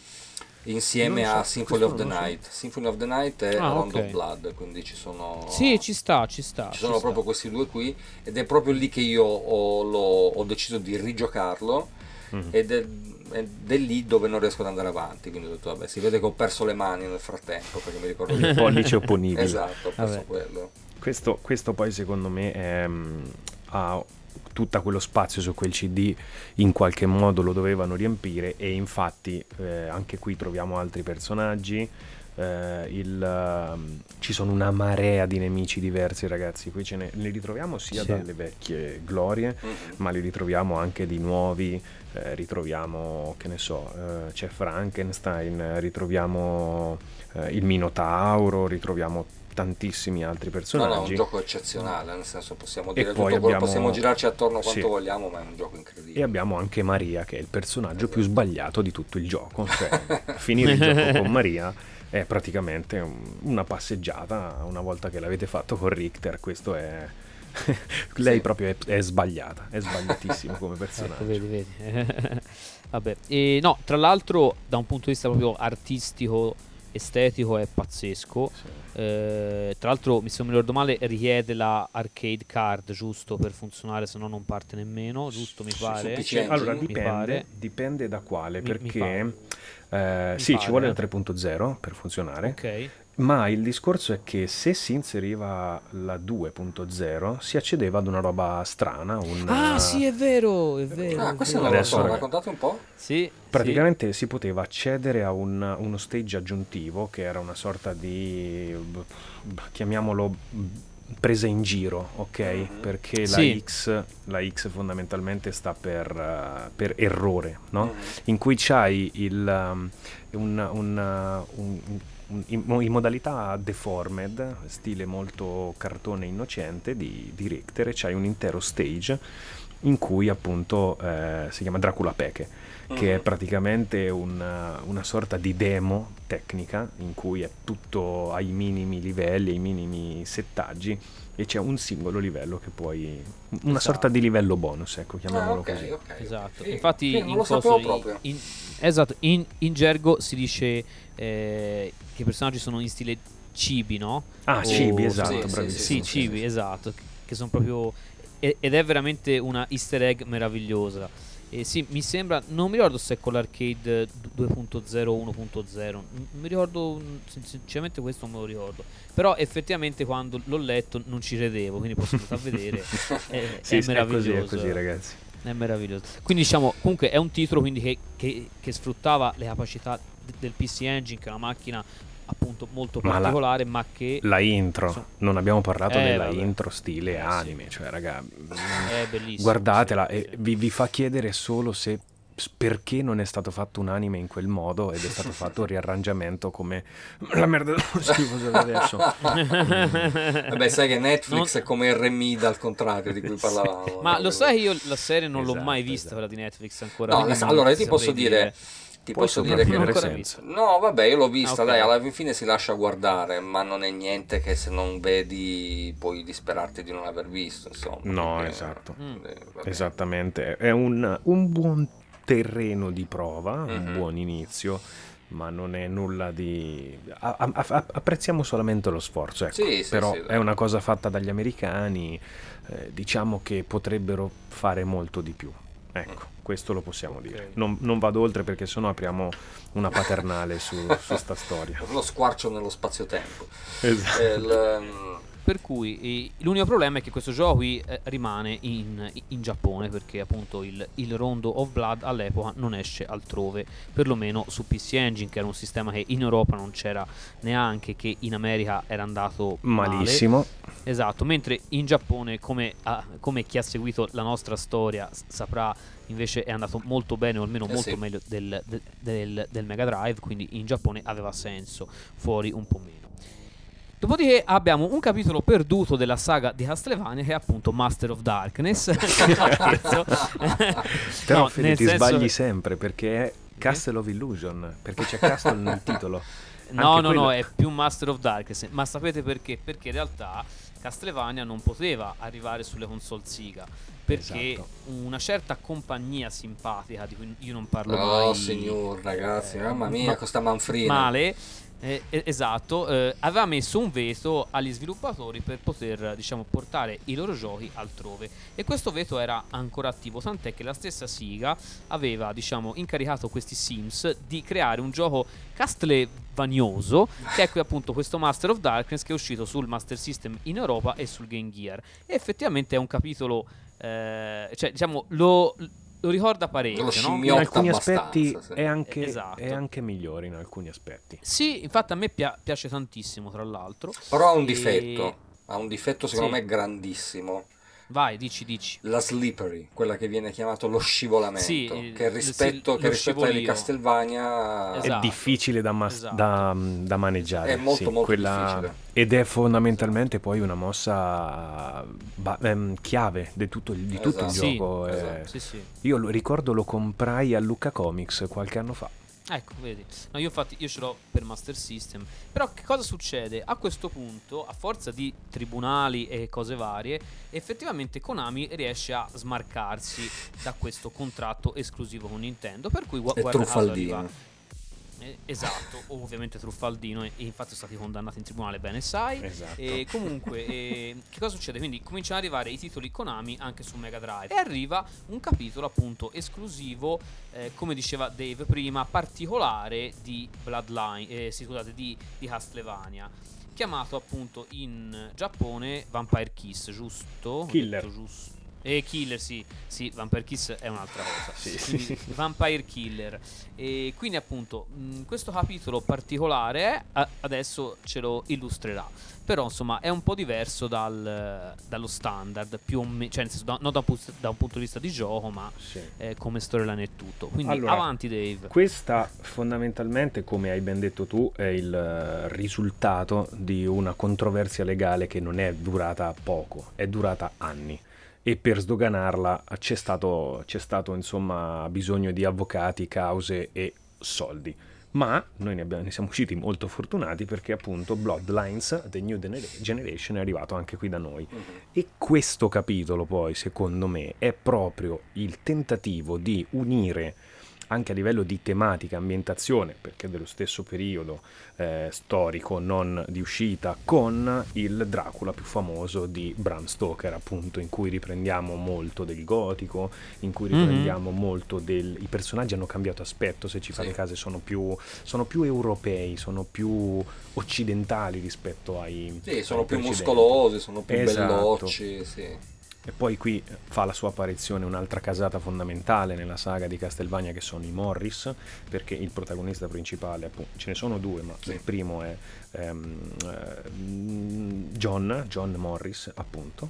insieme so, a Symphony of the so. Night. Symphony of the Night e Ah, Round ok. of Blood, quindi ci sono sì, ci sta, ci sta. ci ci sono sta. proprio questi due qui ed è proprio lì che io ho, ho deciso di rigiocarlo Mhm. ed è, ed è lì dove non riesco ad andare avanti, quindi ho detto vabbè si vede che ho perso le mani nel frattempo perché mi ricordo Il pollice opponibile. Esatto, ho perso Vabbè. quello. Questo, questo poi secondo me è, mm, ha tutto quello spazio su quel CD in qualche modo lo dovevano riempire e infatti eh, anche qui troviamo altri personaggi eh, il, ehm, ci sono una marea di nemici diversi ragazzi qui ce ne, ne ritroviamo sia Sì. dalle vecchie glorie Mhm. ma li ritroviamo anche di nuovi eh, ritroviamo che ne so eh, c'è Frankenstein ritroviamo eh, il Minotauro ritroviamo tantissimi altri No, personaggi. no, è un gioco eccezionale, nel senso possiamo E dire poi tutto quello, abbiamo- possiamo girarci attorno quanto Sì. vogliamo, ma è un gioco incredibile. E abbiamo anche Maria, che è il personaggio più sbagliato di tutto il gioco. Cioè, finire il gioco con Maria è praticamente un- una passeggiata. Una volta che l'avete fatto con Richter, questo è. Lei Sì. proprio è, è sbagliata, è sbagliatissimo come Ecco, personaggio. vedi, vedi. Vabbè, e no, tra l'altro, da un punto di vista proprio artistico, estetico, è pazzesco. Sì. Eh, tra l'altro, mi- se non mi ricordo male, richiede la arcade card giusto per funzionare, se no non parte nemmeno. Giusto, mi pare. Sì, allora dipende, pare. dipende da quale, Mi- perché eh, Mi sì, ci pare. vuole la 3.0 per funzionare, Ok. Ma il discorso è che se si inseriva la 2.0 si accedeva ad una roba strana, un, Ah, sì, è vero, è vero. Ah, è questo non lo so, ragazzi. raccontate un po'. Sì, Praticamente si poteva accedere a un- uno stage aggiuntivo che era una sorta di, chiamiamolo presa in giro, ok? Mhm. Perché la, Sì. X, la X fondamentalmente sta per, eh, per errore, no? Mm. In cui c'hai il, um, un, un, uh, un- un- in, in modalità deformed, stile molto cartone innocente di, di Richter, e c'hai un intero stage in cui appunto eh, si chiama Dracula Peche che è Mhm. praticamente una, una sorta di demo tecnica in cui è tutto ai minimi livelli, ai minimi settaggi e c'è un singolo livello che puoi una Esatto. sorta di livello bonus, ecco, Ah, chiamiamolo ok, così. ok. Esatto, Sì, infatti sì, non in lo coso- sapevo in- proprio. in- esatto, in, in gergo si dice eh, che i personaggi sono in stile cibi, no? Ah, O- cibi, esatto, sì, sì, bravissimo. Sì, sì, cibi, sì. esatto, che- che sono proprio ed è veramente una easter egg meravigliosa. E sì, mi sembra, non mi ricordo se è con l'arcade 2.0 o 1.0, non mi ricordo, sin- sinceramente questo non me lo ricordo. Però effettivamente quando l'ho letto non ci credevo, quindi posso andare a vedere. È, Sì, è sì, è meraviglioso. così, è così, ragazzi. È meraviglioso. Quindi diciamo, comunque è un titolo che, che- che sfruttava le capacità de- del PC Engine, che è una macchina appunto molto Ma la- particolare, ma, che La intro, So- non abbiamo parlato Eh, della vabbè. intro stile Eh, sì. anime, cioè raga, è bellissima. guardatela sì, e sì. vi, vi fa chiedere solo se perché non è stato fatto un anime in quel modo ed è stato fatto un riarrangiamento come la merda dello schifo che adesso. Vabbè, sai che Netflix Non- è come RMI al contrario di cui parlavamo. Ma lo sai che io la serie non l'ho Esatto, mai vista, esatto. quella di Netflix ancora. No, allora io ti posso saprei dire, ti Puoi posso dire che... Ancora senza. No, vabbè, io l'ho vista, Ok. dai, alla fine si lascia guardare, ma non è niente che se non vedi puoi disperarti di non aver visto, insomma. No, perché- esatto. Mm. eh. Esattamente, è un, un buon terreno di prova, un Mhm. buon inizio, ma non è nulla di... a- a- a- apprezziamo solamente lo sforzo, ecco. Sì, sì, però sì, è una cosa fatta dagli americani, eh, diciamo che potrebbero fare molto di più. Ecco, questo lo possiamo Ok. dire. Non, non vado oltre perché sennò apriamo una paternale su, su sta storia. Lo squarcio nello spazio-tempo. Esatto. Eh, il, mm, Per cui eh, l'unico problema è che questo gioco qui eh, rimane in, in Giappone perché appunto il, il Rondo of Blood all'epoca non esce altrove, perlomeno su PC Engine che era un sistema che in Europa non c'era neanche, che in America era andato male. Malissimo. Esatto, mentre in Giappone, come, ah, come chi ha seguito la nostra storia saprà, invece è andato molto bene, o almeno Eh molto sì. meglio del, de- del, del Mega Drive, quindi in Giappone aveva senso, fuori un po' meno. Dopodiché abbiamo un capitolo perduto della saga di Castlevania che è appunto Master of Darkness. Però No, Fede, ti senso- sbagli sempre perché è Castle of Illusion, perché c'è Castle nel titolo. No, Anche no, no, quello- è più Master of Darkness. Ma sapete perché? Perché in realtà Castlevania non poteva arrivare sulle console Sega. Perché Esatto. una certa compagnia simpatica, di cui io non parlo Oh, mai signor, ragazzi, eh, mamma mia, ma- questa manfrina. male, eh, esatto, eh, aveva messo un veto agli sviluppatori per poter diciamo, portare i loro giochi altrove. E questo veto era ancora attivo, tant'è che la stessa Siga aveva diciamo, incaricato questi Sims di creare un gioco castlevagnoso che è qui appunto questo Master of Darkness che è uscito sul Master System in Europa e sul Game Gear. E effettivamente è un capitolo, eh, cioè diciamo lo, lo ricorda parecchio, Lo no? in alcuni aspetti sì. è, anche, Esatto. è anche migliore in alcuni aspetti. Sì, infatti a me pia- piace tantissimo, tra l'altro. Però ha un E- difetto, ha un difetto secondo Sì. me grandissimo, Vai, dici, dici. La slippery, quella che viene chiamata lo scivolamento, Sì, che rispetto, che rispetto scivolio. Castelvania Esatto. È difficile da, mas- esatto. da- da maneggiare. È molto, sì, molto quella- difficile. Ed è fondamentalmente poi una mossa ba- ehm, chiave di tutto, di tutto il Esatto. Sì, gioco. eh. esatto. Sì, sì. Io lo ricordo lo comprai a Lucca Comics qualche anno fa. Ecco, vedi. No, io infatti io ce l'ho per Master System. Però che cosa succede? A questo punto, a forza di tribunali e cose varie, effettivamente Konami riesce a smarcarsi da questo contratto esclusivo con Nintendo. Per cui gua- E guarda caso arriva- eh, esatto, ovviamente truffaldino e, e infatti sono stati condannati in tribunale, bene sai. Esatto. E comunque, eh, che cosa succede? Quindi cominciano ad arrivare i titoli Konami anche su Mega Drive. E arriva un capitolo appunto esclusivo, eh, come diceva Dave prima, particolare di Bloodline, eh, scusate, di, di Castlevania. Chiamato appunto in Giappone Vampire Kiss, giusto? Killer. detto giusto. E Killer, sì, sì, Vampire Kiss è un'altra cosa. Sì, Quindi, sì. Vampire Killer. E quindi appunto mh, questo capitolo particolare a- adesso ce lo illustrerà. Però insomma è un po' diverso dal- dallo standard, più o meno, cioè nel senso, da- non da un, pu- da un punto di vista di gioco, ma Sì. eh, come storyline e tutto. Quindi Allora, avanti Dave. Questa fondamentalmente, come hai ben detto tu, è il eh, risultato di una controversia legale che non è durata poco, è durata anni. E per sdoganarla c'è stato, c'è stato insomma bisogno di avvocati, cause e soldi. Ma noi ne, abbiamo- ne siamo usciti molto fortunati perché appunto Bloodlines, The New Gener- Generation, è arrivato anche qui da noi. Mhm. E questo capitolo poi, secondo me, è proprio il tentativo di unire anche a livello di tematica, ambientazione, perché è dello stesso periodo eh, storico, non di uscita, con il Dracula più famoso di Bram Stoker, appunto, in cui riprendiamo molto del gotico, in cui Mhm. riprendiamo molto del... I personaggi hanno cambiato aspetto, se ci fate Sì. caso, sono più, sono più europei, sono più occidentali rispetto ai... Sì, sono ai più precedenti. muscolosi, sono più Esatto. bellocci, sì. E poi qui fa la sua apparizione un'altra casata fondamentale nella saga di Castlevania che sono i Morris, perché il protagonista principale, appunto, ce ne sono due, ma Sì. il primo è ehm, ehm, John, John Morris, appunto,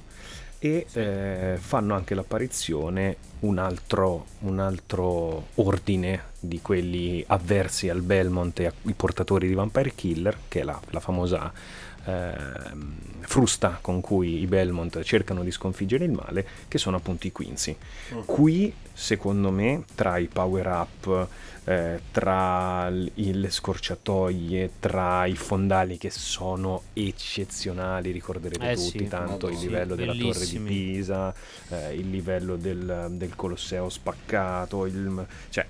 e eh, fanno anche l'apparizione un altro, un altro ordine di quelli avversi al Belmont e ai portatori di Vampire Killer, che è la, la famosa ehm, frusta con cui i Belmont cercano di sconfiggere il male, che sono appunto i Quincy. Mm. Qui, secondo me, tra i power up, eh, tra le scorciatoie, tra i fondali che sono eccezionali, ricorderete Eh tutti sì, tanto il livello della torre di. Pisa, eh, il livello del, del Colosseo spaccato, il- cioè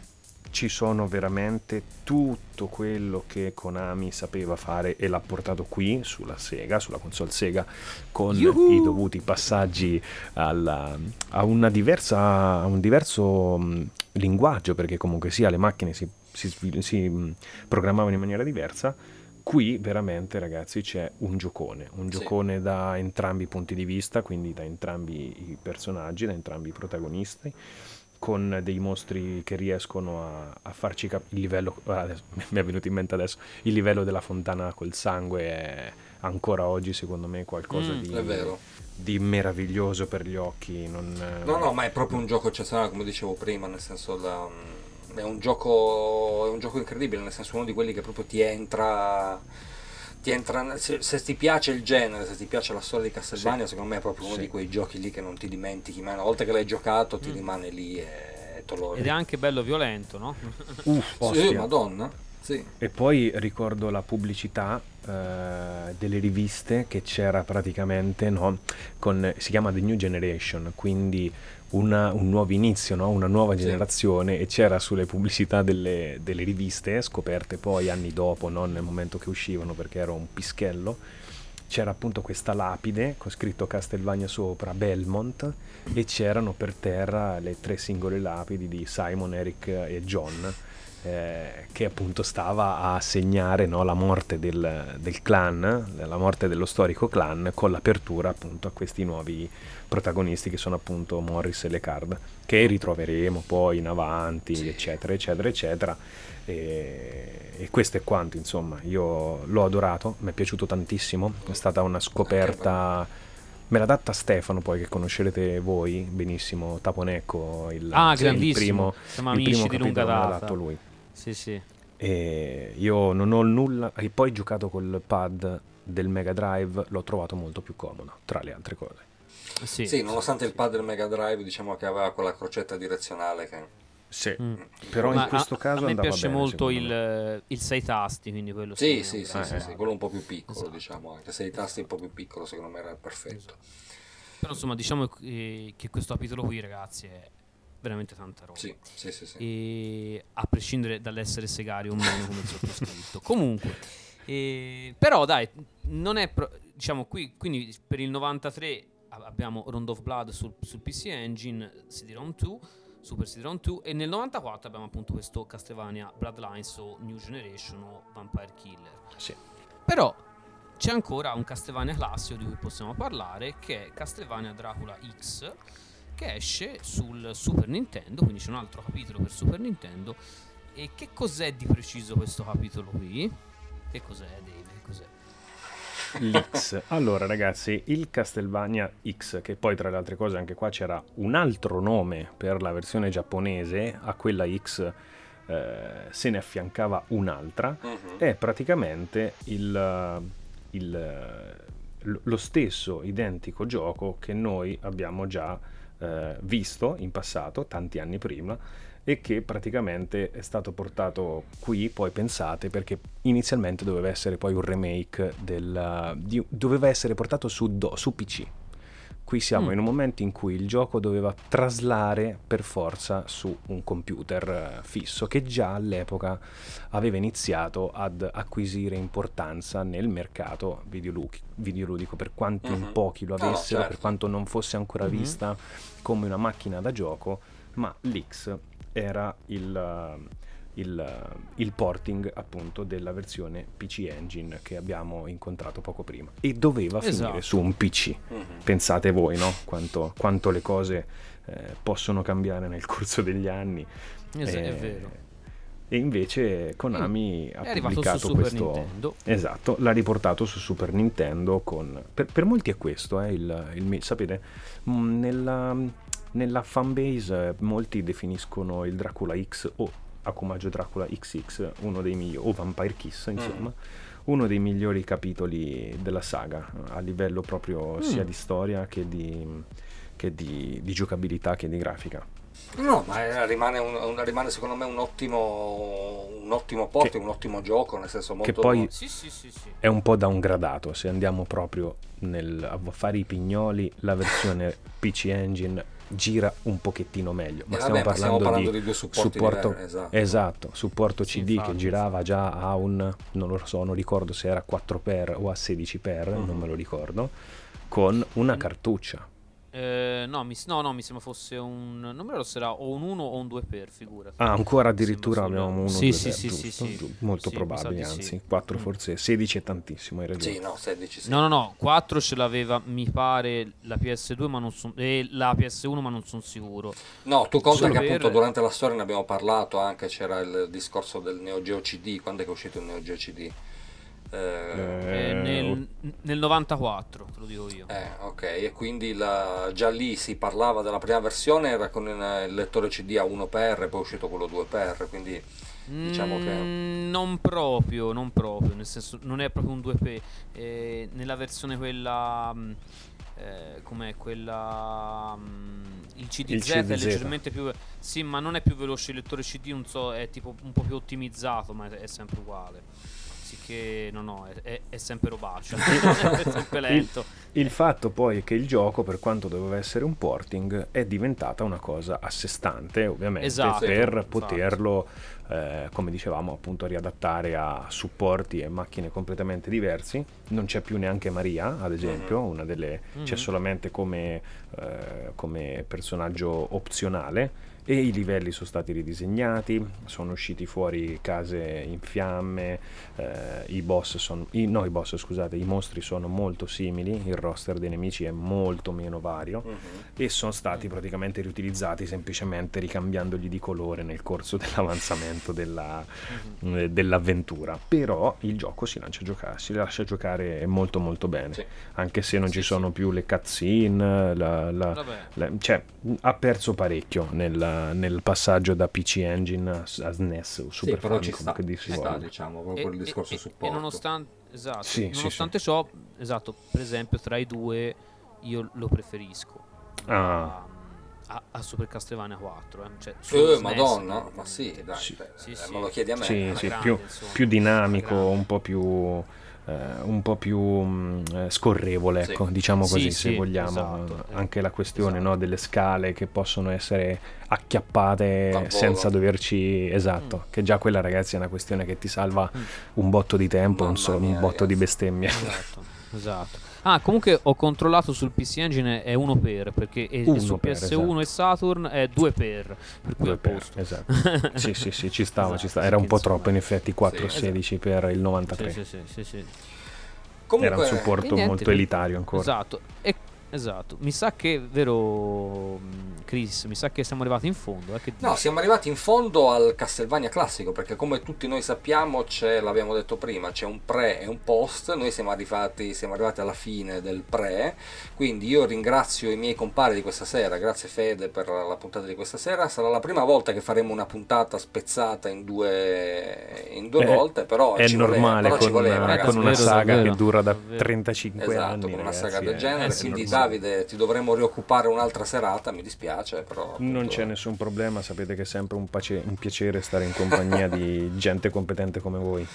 ci sono veramente tutto quello che Konami sapeva fare e l'ha portato qui sulla Sega, sulla console Sega, con Yuhu! i dovuti passaggi alla- a, una diversa, a un diverso mh, linguaggio, perché comunque sia le macchine si, si si, programmavano in maniera diversa. Qui veramente ragazzi c'è un giocone, un Sì. giocone da entrambi i punti di vista, quindi da entrambi i personaggi, da entrambi i protagonisti con dei mostri che riescono a, a farci capire il livello ah, adesso, mi è venuto in mente adesso il livello della fontana col sangue è ancora oggi secondo me qualcosa Mm, di, di meraviglioso per gli occhi non, No, no, ma è proprio un gioco eccezionale, come dicevo prima, nel senso da- è un gioco è un gioco incredibile, nel senso uno di quelli che proprio ti entra ti entra se, se ti piace il genere, se ti piace la storia di Castlevania, Sì. secondo me è proprio uno Sì. di quei giochi lì che non ti dimentichi mai. Una volta che l'hai giocato ti Mm. rimane lì e te lo Ed è anche bello violento, no? Uff, Sì, madonna. Sì. E poi ricordo la pubblicità eh, delle riviste che c'era praticamente, no? Con, si chiama The New Generation, quindi una- un nuovo inizio, no? una nuova Sì. generazione e c'era sulle pubblicità delle, delle riviste, scoperte poi anni dopo, non nel momento che uscivano perché era un pischello, c'era appunto questa lapide con scritto Castelvania sopra, Belmont, e c'erano per terra le tre singole lapidi di Simon, Eric e John, eh, che appunto stava a segnare no, la morte del, del clan, la morte dello storico clan, con l'apertura appunto a questi nuovi protagonisti che sono appunto Morris e Lecard, che ritroveremo poi in avanti, Sì. eccetera, eccetera, eccetera. E, e questo è quanto, insomma, io l'ho adorato, mi è piaciuto tantissimo, è stata una scoperta Me l'ha data Stefano, poi che conoscerete voi benissimo, Taponecco, il, Ah, sì, il primo, Siamo il amici primo di lunga data. dato lui. Sì, sì. E io non ho nulla, e poi giocato col pad del Mega Drive, l'ho trovato molto più comodo, tra le altre cose. Sì, Sì, nonostante il pad del Mega Drive, diciamo che aveva quella crocetta direzionale che... Sì, Mm. però Ma in questo a, caso a me piace bene, molto il, il 6 tasti, quindi quello Sì, sì, sì, sì, sì, quello un po' più piccolo, Esatto. diciamo, anche se i tasti un po' più piccolo, secondo me era perfetto. Però insomma, diciamo che questo capitolo qui, ragazzi, è veramente tanta roba. Sì, sì, sì, sì. E a prescindere dall'essere segario o meno come il sottoscritto. Comunque, eh, però dai, non è pro- diciamo qui, quindi per il 93 a- abbiamo Round of Blood sul, sul PC Engine, CD-ROM 2, Super CD-ROM 2 e nel 94 abbiamo appunto questo Castlevania Bloodlines o New Generation o Vampire Killer. Sì. Però c'è ancora un Castlevania classico di cui possiamo parlare che è Castlevania Dracula X che esce sul Super Nintendo, quindi c'è un altro capitolo per Super Nintendo. E che cos'è di preciso questo capitolo qui? Che cos'è, Dave? L'X. Allora, ragazzi, il Castlevania X, che poi tra le altre cose anche qua c'era un altro nome per la versione giapponese, a quella X eh, se ne affiancava un'altra, Mhm. è praticamente il, il- lo stesso identico gioco che noi abbiamo già eh, visto in passato, tanti anni prima, e che praticamente è stato portato qui, poi pensate, perché inizialmente doveva essere poi un remake del... di- doveva essere portato su, do- su PC. Qui siamo Mm. in un momento in cui il gioco doveva traslare per forza su un computer eh, fisso che già all'epoca aveva iniziato ad acquisire importanza nel mercato videoludico, videoludico per quanto in Mhm. pochi lo avessero, certo. per quanto non fosse ancora Mhm. vista come una macchina da gioco, ma l'X era il, eh, il, eh, il porting appunto della versione PC Engine che abbiamo incontrato poco prima e doveva Esatto. finire su un PC. Mhm. Pensate voi, no? Quanto, quanto le cose eh, possono cambiare nel corso degli anni. Es- è Eh, vero. E invece Konami ha È arrivato su pubblicato Super questo. Nintendo. Esatto, l'ha riportato su Super Nintendo con... Per, per molti è questo, eh, il, il sapete, mm, nella, nella fanbase eh, molti definiscono il Dracula X o Akumajo Dracula XX uno dei migliori, o Vampire Kiss insomma, uno dei migliori capitoli della saga a livello proprio sia Mm. di storia che di, che di, di giocabilità che di grafica. No, ma rimane, un- un- rimane secondo me un ottimo, un ottimo porting, Che- un ottimo gioco, nel senso molto... Che poi Sì, sì, sì, sì. è un po' downgradato se andiamo proprio nel, a fare i pignoli la versione PC Engine gira un pochettino meglio ma Eh, stiamo, vabbè, ma parlando, parlando di, di due supporti supporto diversi, esatto. esatto supporto Sì, CD infatti, che girava già a un non lo so non ricordo se era 4x o a 16x non Mhm. me lo ricordo con una cartuccia Eh, no, mi, no, no, mi sembra fosse un. Non mi ricordo se era o un 1 o un 2 per figura. ah ancora addirittura abbiamo uno Sì, due sì, per, sì, sì, sì. Giu- molto Sì, probabile sì. anzi 4 Mm. forse 16 è tantissimo hai ragione Sì, no, 16 sì. No, no, no, 4 ce l'aveva, mi pare, la PS2, ma non son, e la PS1, ma non sono sicuro. No, tu conta Solo che per- appunto durante la storia ne abbiamo parlato anche, c'era il discorso del Neo Geo CD, quando è che è uscito il Neo Geo CD? Eh, Eh, nel, nel 94, te lo dico io. eh, ok, e quindi la- già lì si parlava della prima versione, era con il, lettore CD a 1x, poi è uscito quello 2x, quindi diciamo che- Mm, Non proprio, non proprio, nel senso non è proprio un 2P. eh, nella versione quella... mm, eh, com'è quella... mm, il CDZ, Il è CDZ. leggermente più... Sì, ma non è più veloce il lettore CD, non so, è tipo un po' più ottimizzato, ma è, è sempre uguale. Sicché, no, no, è, è- sempre robaccio, è sempre lento. Il fatto poi è che il gioco, per quanto doveva essere un porting, è diventata una cosa a sé stante, ovviamente, Esatto, per infatti. poterlo, eh, come dicevamo, appunto riadattare a supporti e macchine completamente diversi. Non c'è più neanche Maria, ad esempio, una delle, c'è Mhm. solamente come, eh, come personaggio opzionale. E i livelli sono stati ridisegnati, sono usciti fuori case in fiamme, eh, i boss sono, i, no i boss scusate, i mostri sono molto simili, il roster dei nemici è molto meno vario Mhm. e sono stati praticamente riutilizzati semplicemente ricambiandogli di colore nel corso dell'avanzamento della, eh, dell'avventura. Però il gioco si, giocare, si lascia giocare molto molto bene, Sì. anche se non Sì, ci sì. sono più le cutscene, la- la- la- cioè, ha perso parecchio nel, nel passaggio da PC Engine a, a SNES o Sì, Super però ci sta, che dir ci si sta, diciamo, proprio il discorso e, supporto. e nonostante, esatto, Sì, sì, nonostante ciò, esatto, per esempio tra i due io lo preferisco Ah. a, a- a Super Castlevania 4. eh, Cioè, Eh, SNES, madonna, ma sì, dai, Sì. beh, Sì, eh, sì. me lo chiedi a me. Sì, sì, grande, più, insomma. più dinamico, un po' più, eh, un po' più mm, eh, scorrevole, Sì. ecco, diciamo Sì, così, se sì, vogliamo. esatto, eh, Anche la questione esatto. no, delle scale che possono essere acchiappate senza doverci... Esatto, Mm. che già quella ragazzi è una questione che ti salva Mm. un botto di tempo, Mamma un, so- mia, un botto di ragazzi. bestemmie. Esatto, esatto. Ah, comunque ho controllato sul PC Engine è 1 per perché e Uno su per, PS1 esatto. e Saturn è 2 per, per cui Due a per, posto. esatto. sì, sì, sì, ci stava, Esatto, ci stava. Era un po' troppo in effetti 416 per il 93. Sì, sì, sì, sì, sì. Comunque, Era un supporto niente, molto elitario ancora. Esatto. E- esatto. Mi sa che, vero Chris, mi sa che siamo arrivati in fondo. eh, che No, siamo arrivati in fondo al Castlevania classico perché come tutti noi sappiamo c'è, l'abbiamo detto prima, c'è un pre e un post, noi siamo arrivati, siamo arrivati alla fine del pre, quindi io ringrazio i miei compari di questa sera, grazie Fede per la puntata di questa sera, sarà la prima volta che faremo una puntata spezzata in due, in due Eh, volte, però È ci voleva, normale però ci con, voleva, una, ragazzi. con una saga che dura da davvero. 35 Esatto, anni. con una ragazzi, saga del genere, eh quindi normale. Davide ti dovremmo rioccupare un'altra serata, mi dispiace, però... Non appunto- c'è nessun problema, sapete che è sempre un, pace- un piacere stare in compagnia di gente competente come voi.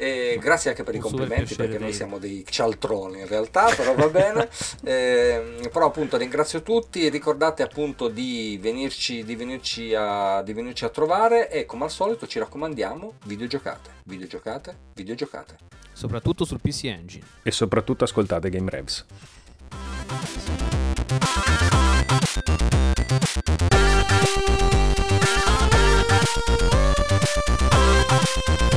E grazie anche per i Un complimenti perché noi siamo dei cialtroni in realtà, però va bene. Ehm, però appunto ringrazio tutti, ricordate appunto di venirci, di, venirci a, di venirci a trovare e come al solito ci raccomandiamo videogiocate, videogiocate, videogiocate. Soprattutto sul PC Engine. E soprattutto ascoltate Game Revs. Thank you.